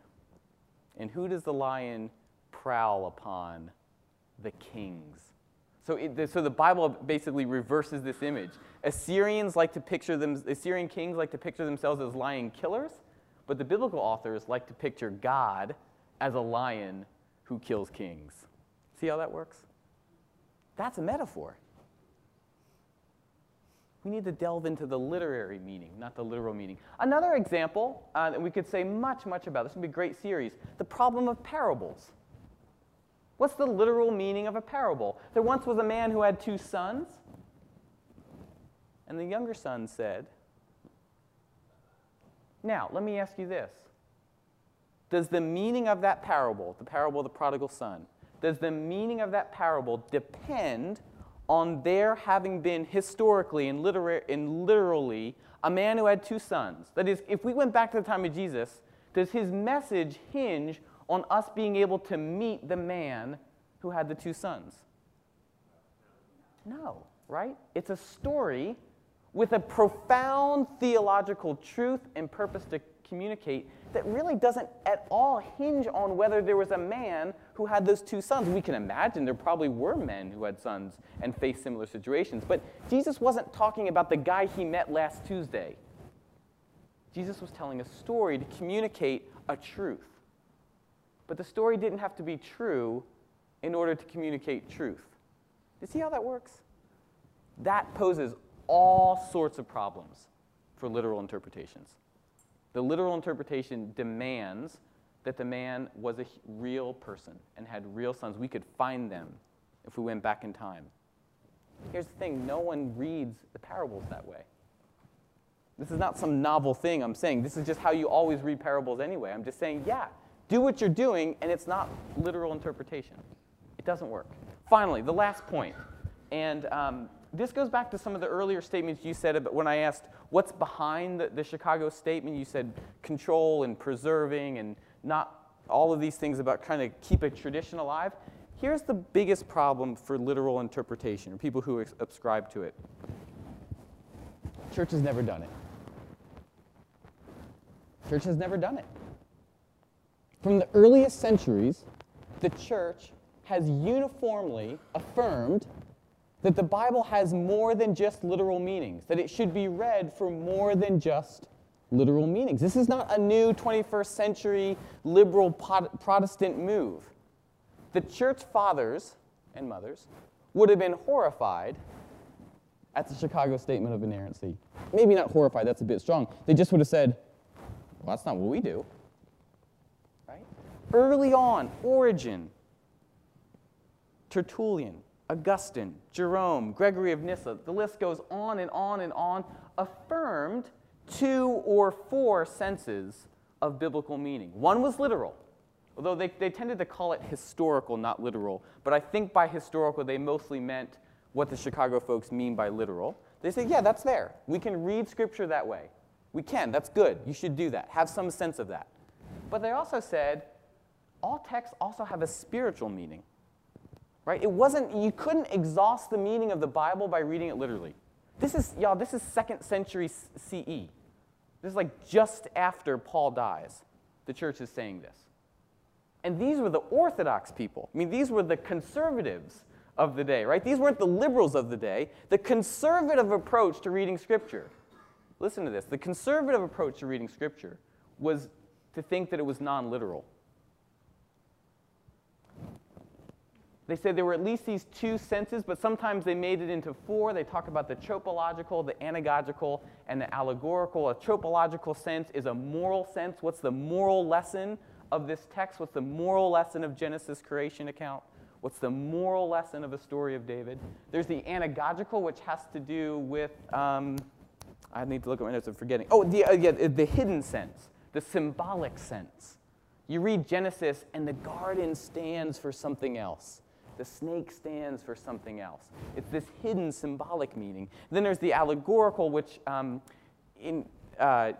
And who does the lion prowl upon? The kings. So, it, the- so the Bible basically reverses this image. Assyrians like to picture them, Assyrian kings like to picture themselves as lion killers, but the biblical authors like to picture God as a lion who kills kings. See how that works? That's a metaphor. We need to delve into the literary meaning, not the literal meaning. Another example, uh, and we could say much, much about this would be a great series the problem of parables. What's the literal meaning of a parable? There once was a man who had two sons, and the younger son said, Now, let me ask you this. Does the meaning of that parable, the parable of the prodigal son, does the meaning of that parable depend on there having been historically and, litera- and literally a man who had two sons? That is, if we went back to the time of Jesus, does his message hinge on us being able to meet the man who had the two sons? No, right? It's a story with a profound theological truth and purpose to communicate that really doesn't at all hinge on whether there was a man who had those two sons. We can imagine there probably were men who had sons and faced similar situations, but Jesus wasn't talking about the guy he met last Tuesday. Jesus was telling a story to communicate a truth. But the story didn't have to be true in order to communicate truth. You see how that works? That poses all sorts of problems for literal interpretations. The literal interpretation demands that the man was a real person and had real sons. We could find them if we went back in time. Here's the thing no one reads the parables that way. This is not some novel thing I'm saying. This is just how you always read parables anyway. I'm just saying, yeah, do what you're doing, and it's not literal interpretation. It doesn't work. Finally, the last point, and um, this goes back to some of the earlier statements you said about when I asked what's behind the, the Chicago statement. You said control and preserving, and not all of these things about trying to keep a tradition alive. Here's the biggest problem for literal interpretation, or people who subscribe to it. Church has never done it. Church has never done it. From the earliest centuries, the church has uniformly affirmed that the Bible has more than just literal meanings, that it should be read for more than just literal meanings. This is not a new 21st century liberal Prot- Protestant move. The church fathers and mothers would have been horrified at the Chicago Statement of Inerrancy. Maybe not horrified, that's a bit strong. They just would have said, well, that's not what we do. Early on, Origen, Tertullian, Augustine, Jerome, Gregory of Nyssa, the list goes on and on and on, affirmed two or four senses of biblical meaning. One was literal, although they, they tended to call it historical, not literal. But I think by historical, they mostly meant what the Chicago folks mean by literal. They say, yeah, that's there. We can read scripture that way. We can, that's good. You should do that. Have some sense of that. But they also said, all texts also have a spiritual meaning right? It wasn't, you couldn't exhaust the meaning of the Bible by reading it literally. This is, y'all, this is second century CE. This is like just after Paul dies. The church is saying this. And these were the Orthodox people. I mean, these were the conservatives of the day, right? These weren't the liberals of the day. The conservative approach to reading Scripture, listen to this, the conservative approach to reading Scripture was to think that it was non literal. They said there were at least these two senses, but sometimes they made it into four. They talk about the tropological, the anagogical, and the allegorical. A tropological sense is a moral sense. What's the moral lesson of this text? What's the moral lesson of Genesis creation account? What's the moral lesson of the story of David? There's the anagogical, which has to do with, um, I need to look at my notes, I'm forgetting. Oh, the, uh, yeah, the hidden sense. the symbolic sense. You read Genesis, and the garden stands for something else. The snake stands for something else. It's this hidden symbolic meaning. Then there's the allegorical, which um, in uh,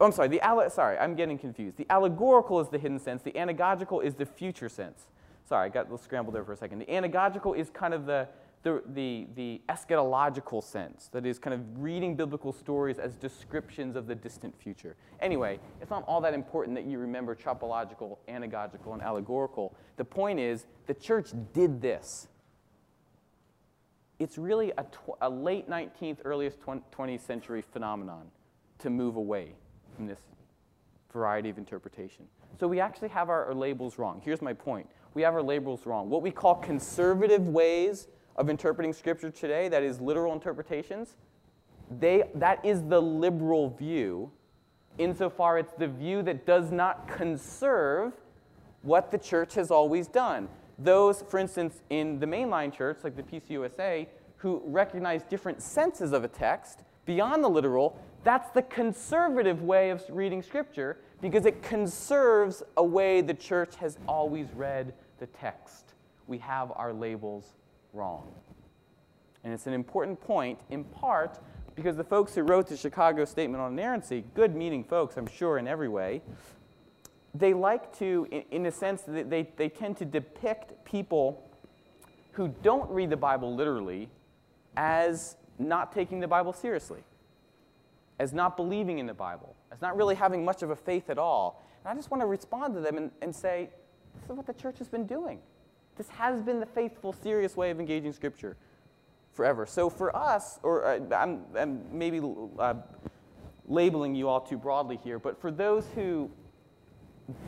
oh, I'm sorry. The alle- sorry, I'm getting confused. The allegorical is the hidden sense. The anagogical is the future sense. Sorry, I got a little scrambled there for a second. The anagogical is kind of the the, the, the eschatological sense, that is, kind of reading biblical stories as descriptions of the distant future. Anyway, it's not all that important that you remember tropological, anagogical, and allegorical. The point is, the church did this. It's really a, tw- a late 19th, earliest 20th century phenomenon to move away from this variety of interpretation. So we actually have our, our labels wrong. Here's my point. We have our labels wrong. What we call conservative ways of interpreting Scripture today, that is literal interpretations, they, that is the liberal view, insofar it's the view that does not conserve what the church has always done. Those, for instance, in the mainline church, like the PCUSA, who recognize different senses of a text beyond the literal, that's the conservative way of reading Scripture because it conserves a way the church has always read the text. We have our labels wrong. And it's an important point, in part because the folks who wrote the Chicago Statement on Inerrancy, good meaning folks, I'm sure, in every way, they like to, in, a sense, they, they tend to depict people who don't read the Bible literally as not taking the Bible seriously, as not believing in the Bible, as not really having much of a faith at all. And I just want to respond to them and, and say, this is what the church has been doing. This has been the faithful, serious way of engaging Scripture forever. So for us, or uh, I'm, I'm, maybe uh, labeling you all too broadly here, but for those who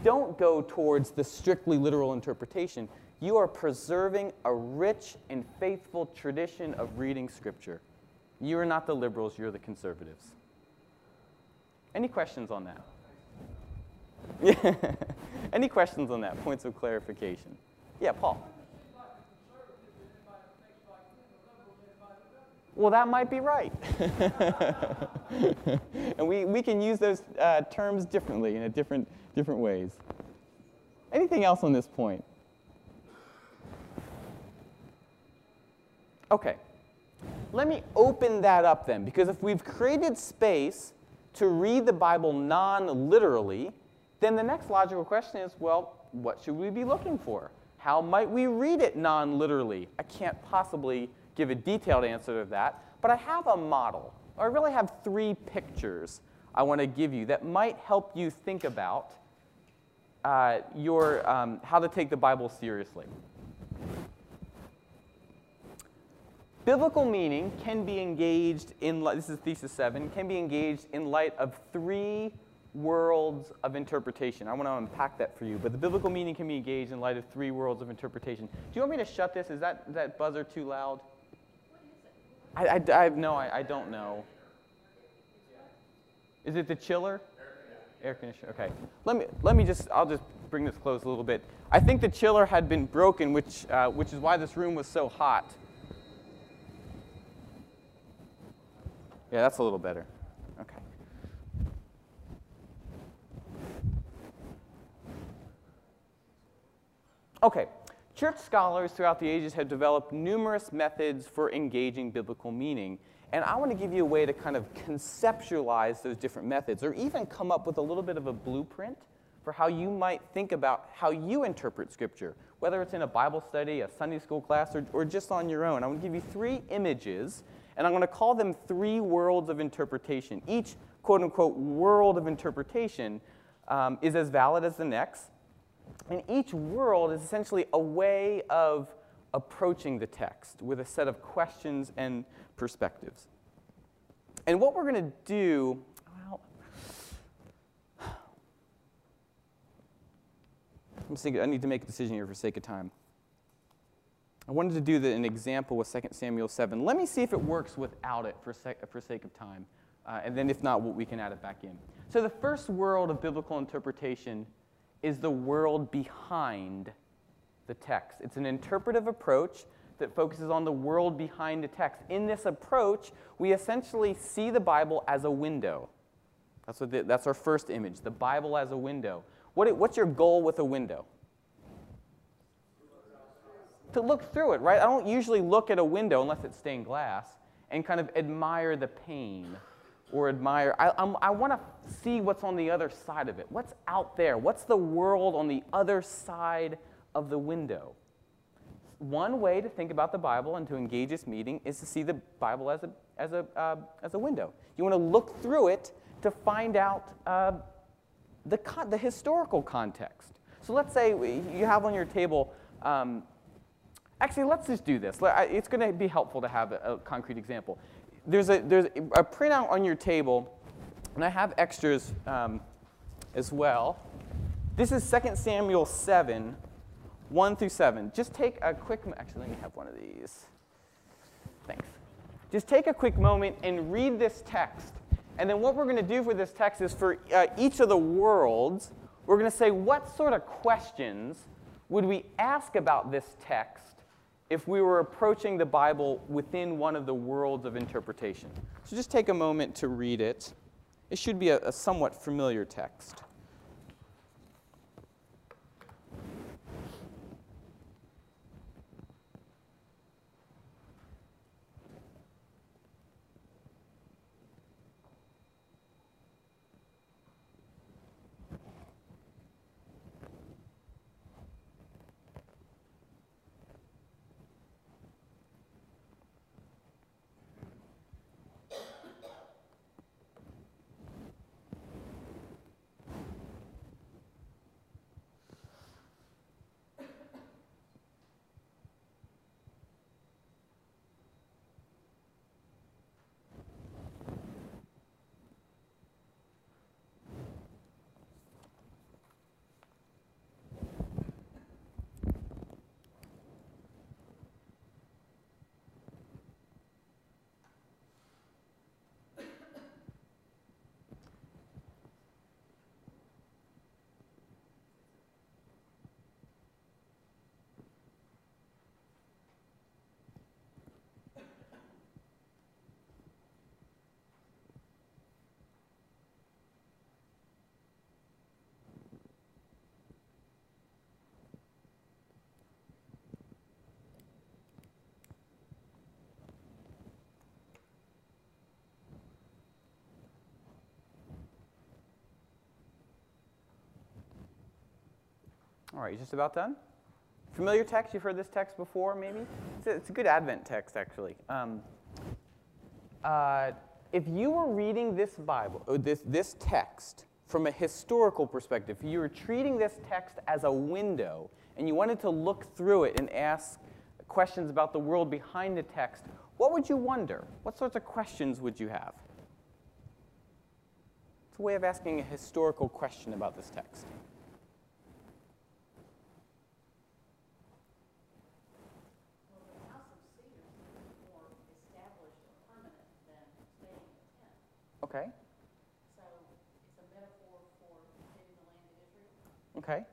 don't go towards the strictly literal interpretation, you are preserving a rich and faithful tradition of reading Scripture. You are not the liberals, you're the conservatives. Any questions on that? Any questions on that? Points of clarification? Yeah, Paul. Well, that might be right. and we, we can use those uh, terms differently in different, different ways. Anything else on this point? Okay. Let me open that up then, because if we've created space to read the Bible non literally, then the next logical question is well, what should we be looking for? How might we read it non literally? I can't possibly give a detailed answer to that, but I have a model. I really have three pictures I want to give you that might help you think about uh, your, um, how to take the Bible seriously. Biblical meaning can be engaged in, this is thesis seven, can be engaged in light of three worlds of interpretation. I want to unpack that for you, but the biblical meaning can be engaged in light of three worlds of interpretation. Do you want me to shut this? Is that, that buzzer too loud? I, I, I no, I, I don't know. Is it the chiller? Air conditioner. Okay. Let me let me just I'll just bring this close a little bit. I think the chiller had been broken, which uh, which is why this room was so hot. Yeah, that's a little better. Okay, church scholars throughout the ages have developed numerous methods for engaging biblical meaning. And I want to give you a way to kind of conceptualize those different methods, or even come up with a little bit of a blueprint for how you might think about how you interpret Scripture, whether it's in a Bible study, a Sunday school class, or, or just on your own. I want to give you three images, and I'm going to call them three worlds of interpretation. Each quote unquote world of interpretation um, is as valid as the next. And each world is essentially a way of approaching the text with a set of questions and perspectives. And what we're going to do, well, I'm thinking, i need to make a decision here for sake of time. I wanted to do the, an example with 2 Samuel 7. Let me see if it works without it for, sec, for sake of time. Uh, and then if not, we can add it back in. So the first world of biblical interpretation is the world behind the text. It's an interpretive approach that focuses on the world behind the text. In this approach, we essentially see the Bible as a window. That's, the, that's our first image, the Bible as a window. What, what's your goal with a window? To look through it, right? I don't usually look at a window unless it's stained glass and kind of admire the pane or admire. I, I want to see what's on the other side of it. What's out there? What's the world on the other side of the window? One way to think about the Bible and to engage this meeting is to see the Bible as a, as a, uh, as a window. You want to look through it to find out uh, the, con- the historical context. So let's say you have on your table, um, actually, let's just do this. It's going to be helpful to have a, a concrete example. There's a, there's a printout on your table, and I have extras um, as well. This is 2 Samuel 7, 1 through 7. Just take a quick, actually, let me have one of these. Thanks. Just take a quick moment and read this text. And then what we're going to do for this text is for uh, each of the worlds, we're going to say what sort of questions would we ask about this text if we were approaching the Bible within one of the worlds of interpretation. So just take a moment to read it. It should be a, a somewhat familiar text. All right, you just about done? Familiar text? You've heard this text before, maybe? It's a, it's a good Advent text, actually. Um, uh, if you were reading this Bible, or this, this text, from a historical perspective, if you were treating this text as a window and you wanted to look through it and ask questions about the world behind the text, what would you wonder? What sorts of questions would you have? It's a way of asking a historical question about this text. Okay. So it's a metaphor for getting the land of Israel? Okay.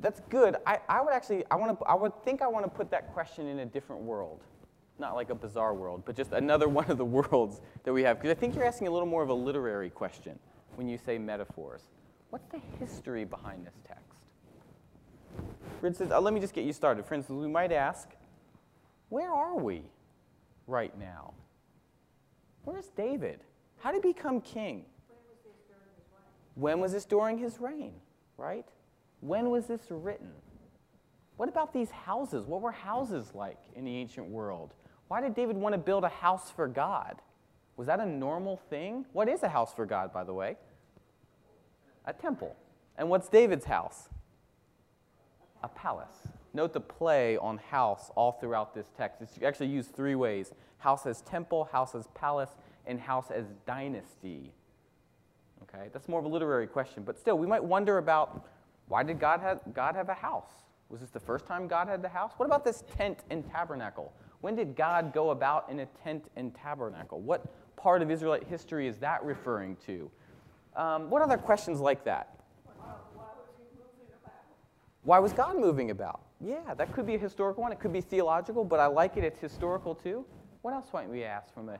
That's good. I, I would actually, I, want to, I would think I want to put that question in a different world. Not like a bizarre world, but just another one of the worlds that we have. Because I think you're asking a little more of a literary question when you say metaphors. What's the history behind this text? For instance, uh, let me just get you started. For instance, we might ask, where are we right now? Where's David? How did he become king? When was this during his reign? Right? When was this written? What about these houses? What were houses like in the ancient world? Why did David want to build a house for God? Was that a normal thing? What is a house for God, by the way? A temple. And what's David's house? A palace. Note the play on house all throughout this text. It's actually used three ways house as temple, house as palace, and house as dynasty? Okay, that's more of a literary question, but still, we might wonder about why did God have, God have a house? Was this the first time God had the house? What about this tent and tabernacle? When did God go about in a tent and tabernacle? What part of Israelite history is that referring to? Um, what other questions like that? Why was God moving about? Yeah, that could be a historical one. It could be theological, but I like it. It's historical too. What else might we ask from a.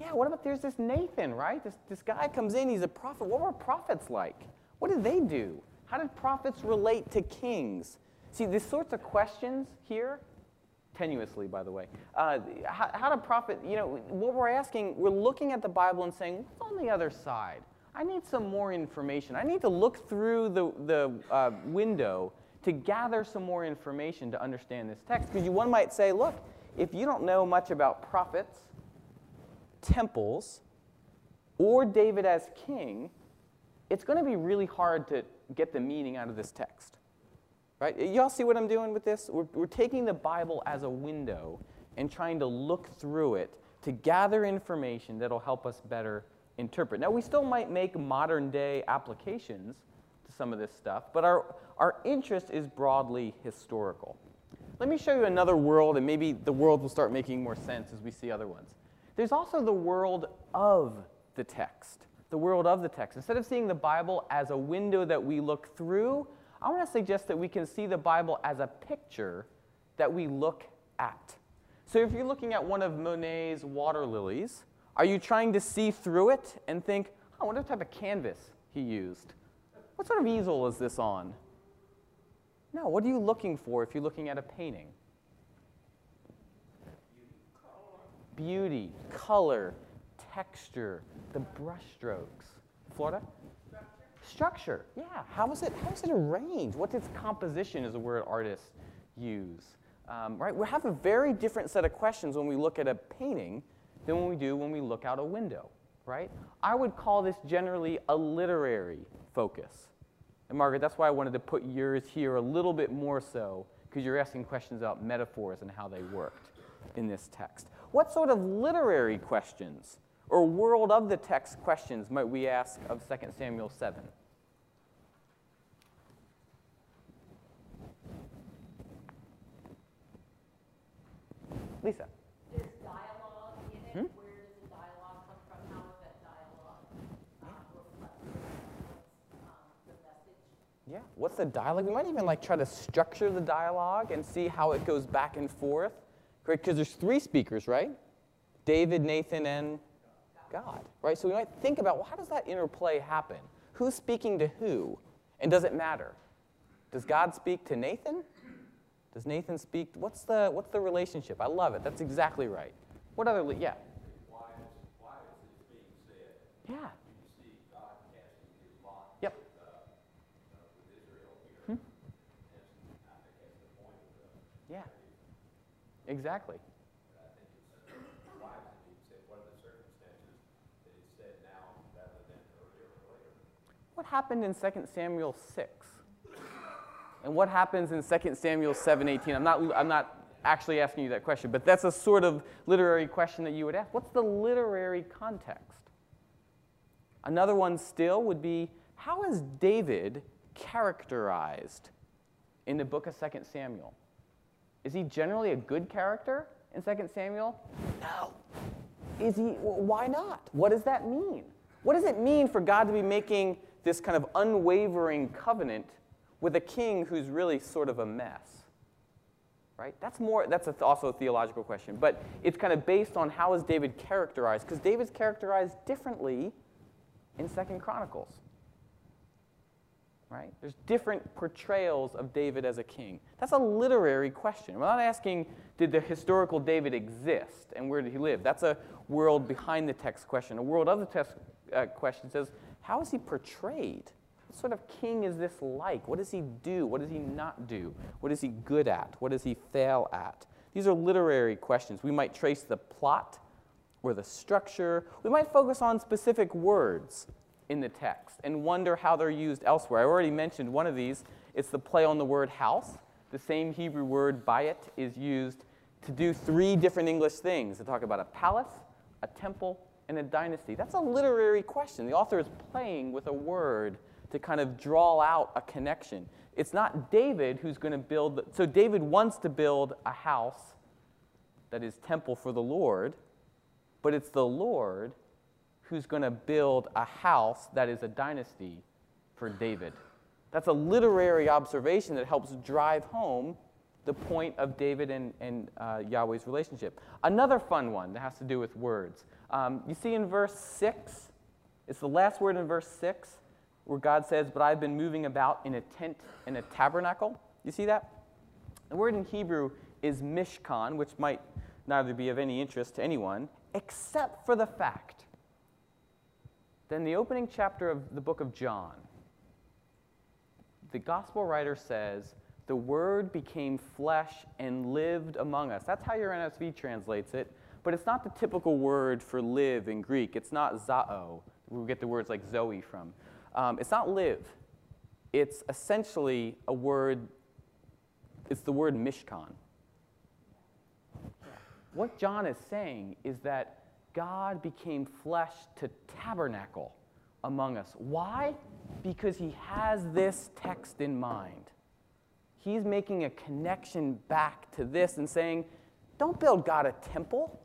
Yeah, what about there's this Nathan, right? This, this guy comes in, he's a prophet. What were prophets like? What did they do? How did prophets relate to kings? See, these sorts of questions here, tenuously, by the way, uh, how, how do prophet, you know, what we're asking, we're looking at the Bible and saying, what's on the other side? I need some more information. I need to look through the, the uh, window to gather some more information to understand this text. Because one might say, look, if you don't know much about prophets, temples, or David as king, it's going to be really hard to get the meaning out of this text. Right? Y'all see what I'm doing with this? We're, we're taking the Bible as a window and trying to look through it to gather information that'll help us better interpret. Now, we still might make modern day applications to some of this stuff, but our, our interest is broadly historical. Let me show you another world, and maybe the world will start making more sense as we see other ones. There's also the world of the text. The world of the text. Instead of seeing the Bible as a window that we look through, I want to suggest that we can see the Bible as a picture that we look at. So if you're looking at one of Monet's water lilies, are you trying to see through it and think, oh, what type of canvas he used? What sort of easel is this on? No, what are you looking for if you're looking at a painting? Beauty, color, texture, the brushstrokes. Florida? Structure. Yeah. How is it? How is it arranged? What's its composition? Is a word artists use. Um, right. We have a very different set of questions when we look at a painting than when we do when we look out a window. Right. I would call this generally a literary focus. And Margaret, that's why I wanted to put yours here a little bit more so, because you're asking questions about metaphors and how they worked in this text. What sort of literary questions or world of the text questions might we ask of 2 Samuel 7? Lisa. There's dialogue in it. Hmm? Where does the dialogue come from? How is that dialogue um? Um, the message? Yeah, what's the dialogue? We might even like try to structure the dialogue and see how it goes back and forth. Great, because there's three speakers, right? David, Nathan, and God, right? So we might think about, well, how does that interplay happen? Who's speaking to who? And does it matter? Does God speak to Nathan? Does Nathan speak? What's the, what's the relationship? I love it. That's exactly right. What other, yeah. Why is, why is this being said? Yeah. You see God casting his lot Yep. with, uh, uh, with Israel here. As, I think that's the point of the, Yeah. Exactly. but I think it's, why is it being said? What are the circumstances that it's said now rather than earlier or later? What happened in 2 Samuel 6? And what happens in 2 Samuel 7:18? I'm not, I'm not actually asking you that question, but that's a sort of literary question that you would ask. What's the literary context? Another one still would be how is David characterized in the book of 2 Samuel? Is he generally a good character in 2 Samuel? No. Is he? Why not? What does that mean? What does it mean for God to be making this kind of unwavering covenant with a king who's really sort of a mess? Right? That's more. That's also a theological question, but it's kind of based on how is David characterized? Because David's characterized differently in Second Chronicles. Right? There's different portrayals of David as a king. That's a literary question. We're not asking, did the historical David exist and where did he live? That's a world behind the text question. A world of the text uh, question says, how is he portrayed? What sort of king is this like? What does he do? What does he not do? What is he good at? What does he fail at? These are literary questions. We might trace the plot or the structure. We might focus on specific words in the text and wonder how they're used elsewhere. I already mentioned one of these. It's the play on the word house. The same Hebrew word bayit is used to do three different English things to talk about a palace, a temple, and a dynasty. That's a literary question. The author is playing with a word to kind of draw out a connection. It's not David who's going to build, so David wants to build a house that is temple for the Lord, but it's the Lord who's going to build a house that is a dynasty for David. That's a literary observation that helps drive home the point of David and, and uh, Yahweh's relationship. Another fun one that has to do with words. Um, you see in verse 6, it's the last word in verse 6 where God says, But I've been moving about in a tent in a tabernacle. You see that? The word in Hebrew is mishkan, which might neither be of any interest to anyone, except for the fact that in the opening chapter of the book of John, the gospel writer says, The word became flesh and lived among us. That's how your NSV translates it, but it's not the typical word for live in Greek. It's not zao, we get the words like Zoe from. Um, it's not live. It's essentially a word, it's the word mishkan. What John is saying is that God became flesh to tabernacle among us. Why? Because he has this text in mind. He's making a connection back to this and saying, don't build God a temple.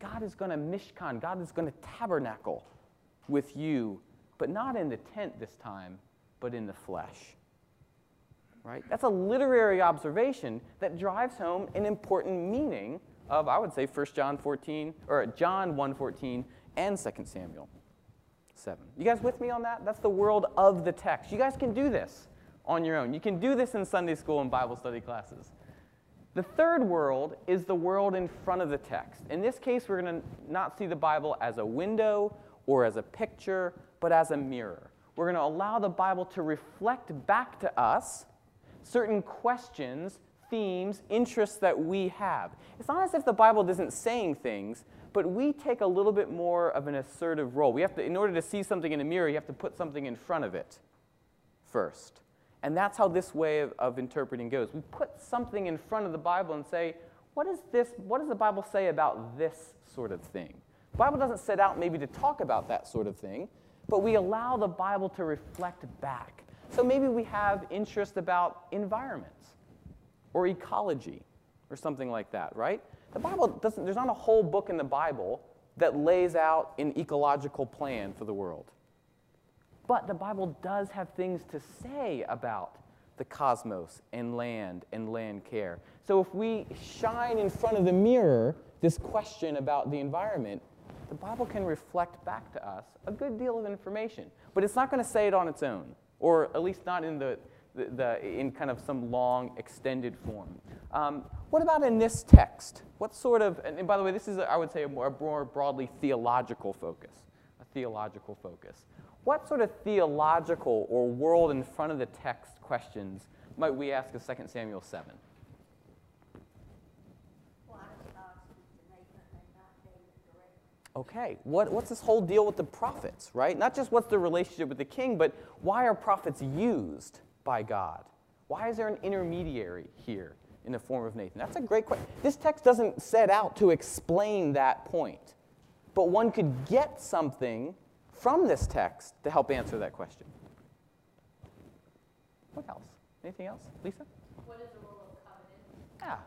God is going to mishkan, God is going to tabernacle with you, but not in the tent this time, but in the flesh. Right? That's a literary observation that drives home an important meaning of, I would say, 1 John 14, or John 1.14 and 2 Samuel 7. You guys with me on that? That's the world of the text. You guys can do this on your own. You can do this in Sunday school and Bible study classes. The third world is the world in front of the text. In this case, we're going to not see the Bible as a window or as a picture, but as a mirror. We're going to allow the Bible to reflect back to us certain questions, themes, interests that we have. It's not as if the Bible isn't saying things, but we take a little bit more of an assertive role. We have to, in order to see something in a mirror, you have to put something in front of it first. And that's how this way of, of interpreting goes. We put something in front of the Bible and say, what is this? What does the Bible say about this sort of thing? The Bible doesn't set out maybe to talk about that sort of thing, but we allow the Bible to reflect back. So maybe we have interest about environments or ecology or something like that, right? The Bible doesn't, there's not a whole book in the Bible that lays out an ecological plan for the world. But the Bible does have things to say about the cosmos and land and land care. So if we shine in front of the mirror this question about the environment, the Bible can reflect back to us a good deal of information. But it's not going to say it on its own, or at least not in the, the, in kind of some long, extended form. Um, what about in this text? What sort of, and, by the way, this is, I would say, a more, more broadly theological focus, a theological focus. What sort of theological or world in front of the text questions might we ask of 2 Samuel 7? Why does God speak to Nathan and not David directly? Okay, what, what's this whole deal with the prophets, right? Not just what's the relationship with the king, but why are prophets used by God? Why is there an intermediary here in the form of Nathan? That's a great question. This text doesn't set out to explain that point, but one could get something from this text to help answer that question. What else? Anything else? Lisa? What is the role of covenant? Yeah.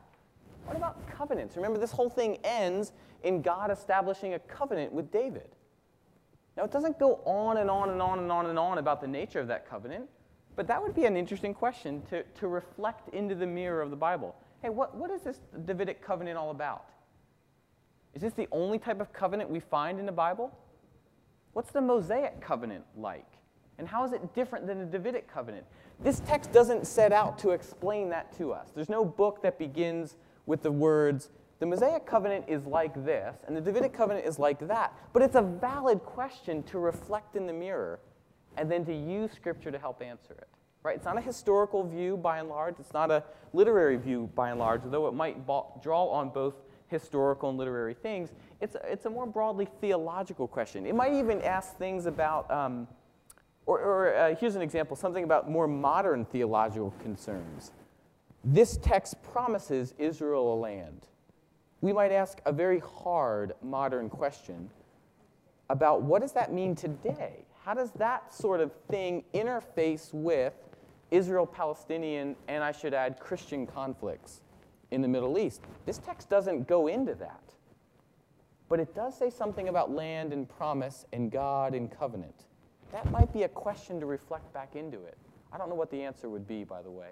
What about covenants? Remember, this whole thing ends in God establishing a covenant with David. Now, it doesn't go on and on and on and on and on about the nature of that covenant, but that would be an interesting question to, to reflect into the mirror of the Bible. Hey, what, what is this Davidic covenant all about? Is this the only type of covenant we find in the Bible? What's the Mosaic covenant like? And how is it different than the Davidic covenant? This text doesn't set out to explain that to us. There's no book that begins with the words, the Mosaic covenant is like this, and the Davidic covenant is like that. But it's a valid question to reflect in the mirror and then to use Scripture to help answer it. Right? It's not a historical view by and large, it's not a literary view by and large, though it might draw on both historical and literary things. It's a, it's a more broadly theological question. It might even ask things about. Um, or, or uh, here's an example something about more modern theological concerns. This text promises Israel a land. We might ask a very hard modern question about what does that mean today? How does that sort of thing interface with Israel Palestinian, and I should add, Christian conflicts in the Middle East? This text doesn't go into that. But it does say something about land and promise and God and covenant. That might be a question to reflect back into it. I don't know what the answer would be, by the way.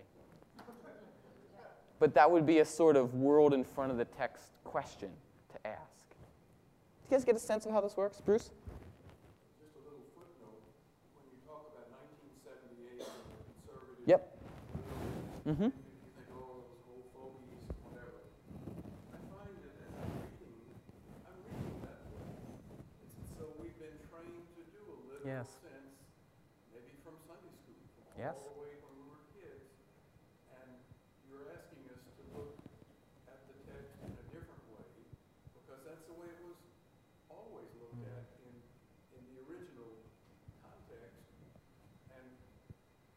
But that would be a sort of world in front of the text question to ask. Do you guys get a sense of how this works? Bruce? Just a little footnote, when you talk about nineteen seventy-eight and the conservative. Yep. Mm-hmm. Mhm. You think, oh, those old fogies, whatever. I find that as I'm reading, I'm reading that way. It's, so we've been trained to do a literal Yes. sense, maybe from Sunday school, Yes. all the way when we were kids. And you're asking us to look at the text in a different way, because that's the way it was always looked Mm-hmm. at in, in the original context. And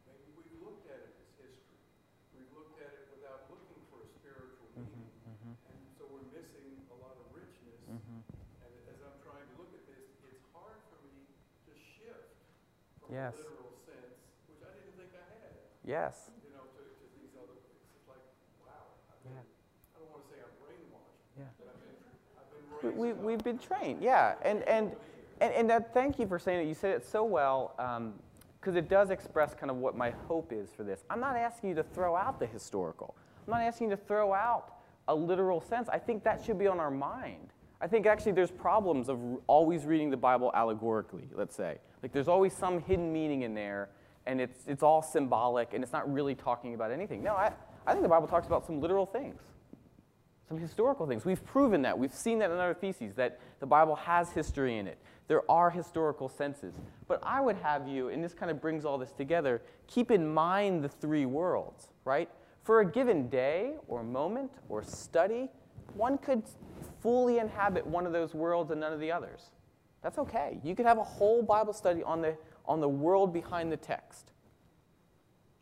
maybe we've looked at it as history. We've looked at it without looking for a spiritual meaning. And so we're missing a lot of richness. And as I'm trying to look at this, it's hard for me to shift from Yes. sense, which I didn't think I had, Yes. you know, to, to these other, it's like, wow. I've been, I don't want to say I'm brainwashed, Yeah. but I've been, I've been We, raised we, we've been trained, yeah. And, and, and, and that, thank you for saying it. You said it so well um, because it does express kind of what my hope is for this. I'm not asking you to throw out the historical, I'm not asking you to throw out a literal sense. I think that should be on our mind. I think actually there's problems of always reading the Bible allegorically, let's say. Like there's always some hidden meaning in there, and it's, it's all symbolic, and it's not really talking about anything. No, I, I think the Bible talks about some literal things some historical things. We've proven that. We've seen that in other theses, that the Bible has history in it. There are historical senses. But I would have you, and this kind of brings all this together, keep in mind the three worlds, right? For a given day or moment or study, one could fully inhabit one of those worlds and none of the others. That's okay. You could have a whole Bible study on the, on the world behind the text.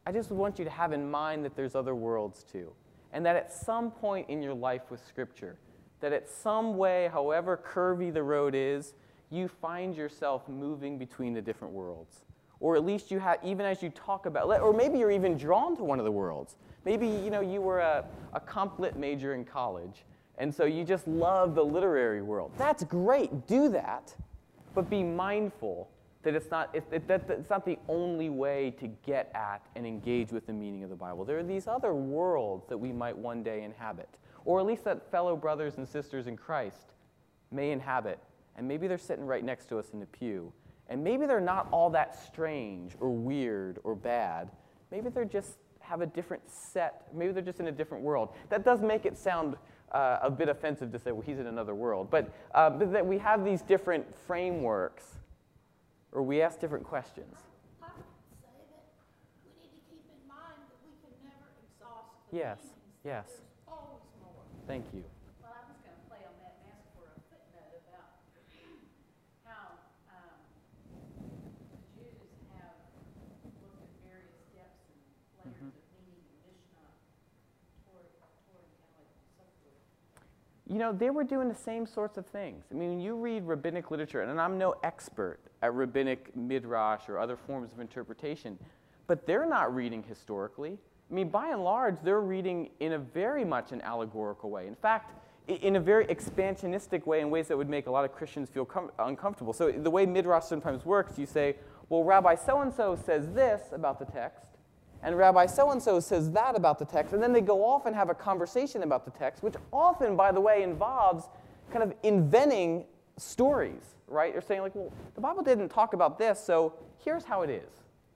I just want you to have in mind that there's other worlds too. And that at some point in your life with Scripture, that at some way, however curvy the road is, you find yourself moving between the different worlds. Or at least you have, even as you talk about, or maybe you're even drawn to one of the worlds. Maybe you know you were a, a comp lit major in college, and so you just love the literary world. That's great. Do that, but be mindful that it's not, it, it, that, it's not the only way to get at and engage with the meaning of the Bible. There are these other worlds that we might one day inhabit, or at least that fellow brothers and sisters in Christ may inhabit. And maybe they're sitting right next to us in the pew. And maybe they're not all that strange or weird or bad. Maybe they're just have a different set. Maybe they're just in a different world. That does make it sound uh, a bit offensive to say, well, he's in another world. But, uh, but that we have these different frameworks or we ask different questions. I would say that we need to keep in mind that we can never exhaust the Yes, meanings. yes. There's always more. Thank you. Well, I was gonna play on that and ask for a footnote about how, um, the Jews have looked at various depths and layers of meaning in Mishnah, Torah, Torah, and Talmud, and so forth. You know, they were doing the same sorts of things. I mean, when you read rabbinic literature, and I'm no expert at rabbinic midrash or other forms of interpretation, but they're not reading historically. I mean, by and large, they're reading in a very much an allegorical way. In fact, in a very expansionistic way, in ways that would make a lot of Christians feel com- uncomfortable. So, the way midrash sometimes works, you say, well, Rabbi so and so says this about the text, and Rabbi so and so says that about the text, and then they go off and have a conversation about the text, which often, by the way, involves kind of inventing stories, right? They're saying, like, well, the Bible didn't talk about this, so here's how it is,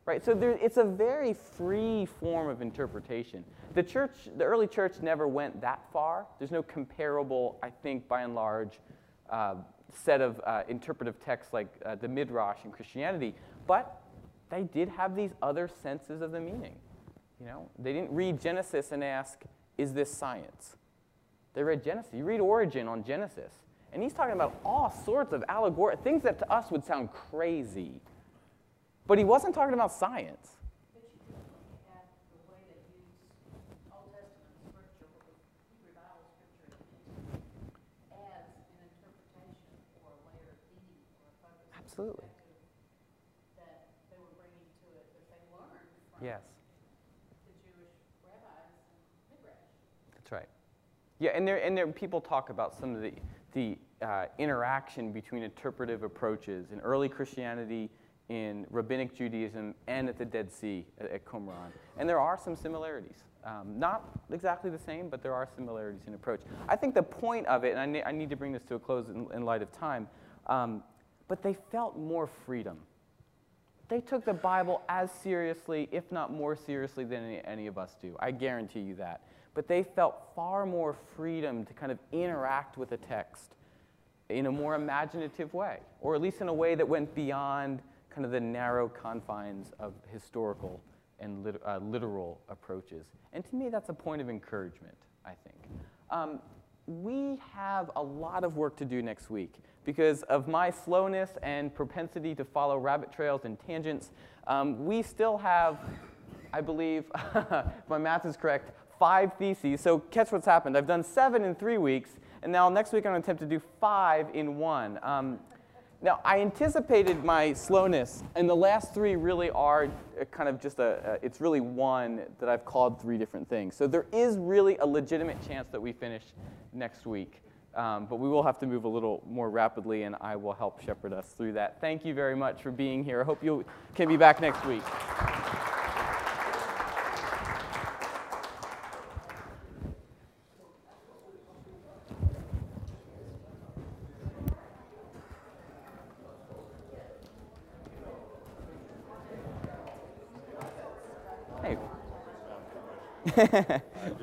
right? So there, it's a very free form of interpretation. The church, the early church never went that far. There's no comparable, I think, by and large, uh, set of uh, interpretive texts like uh, the Midrash in Christianity, but they did have these other senses of the meaning. You know, they didn't read Genesis and ask, "Is this science?" They read Genesis. You read Origen on Genesis, and he's talking about all sorts of allegory things that to us would sound crazy. But he wasn't talking about science. But Yes, the Jewish rabbis and Midrash. that's right. Yeah, and there and there people talk about some of the the uh, interaction between interpretive approaches in early Christianity in rabbinic Judaism and at the Dead Sea at, at Qumran. And there are some similarities. Um, not exactly the same, but there are similarities in approach. I think the point of it, and I, ne- I need to bring this to a close in, in light of time, um, but they felt more freedom. They took the Bible as seriously, if not more seriously, than any, any of us do. I guarantee you that. But they felt far more freedom to kind of interact with the text in a more imaginative way, or at least in a way that went beyond kind of the narrow confines of historical and lit- uh, literal approaches. And to me, that's a point of encouragement, I think. Um, we have a lot of work to do next week because of my slowness and propensity to follow rabbit trails and tangents. Um, we still have, I believe, if my math is correct, five theses. So catch what's happened. I've done seven in three weeks, and now next week I'm going to attempt to do five in one. Um, now, I anticipated my slowness, and the last three really are uh, kind of just a, uh, it's really one that I've called three different things. So there is really a legitimate chance that we finish next week. Um, but we will have to move a little more rapidly, and I will help shepherd us through that. Thank you very much for being here. I hope you can be back next week. Hey.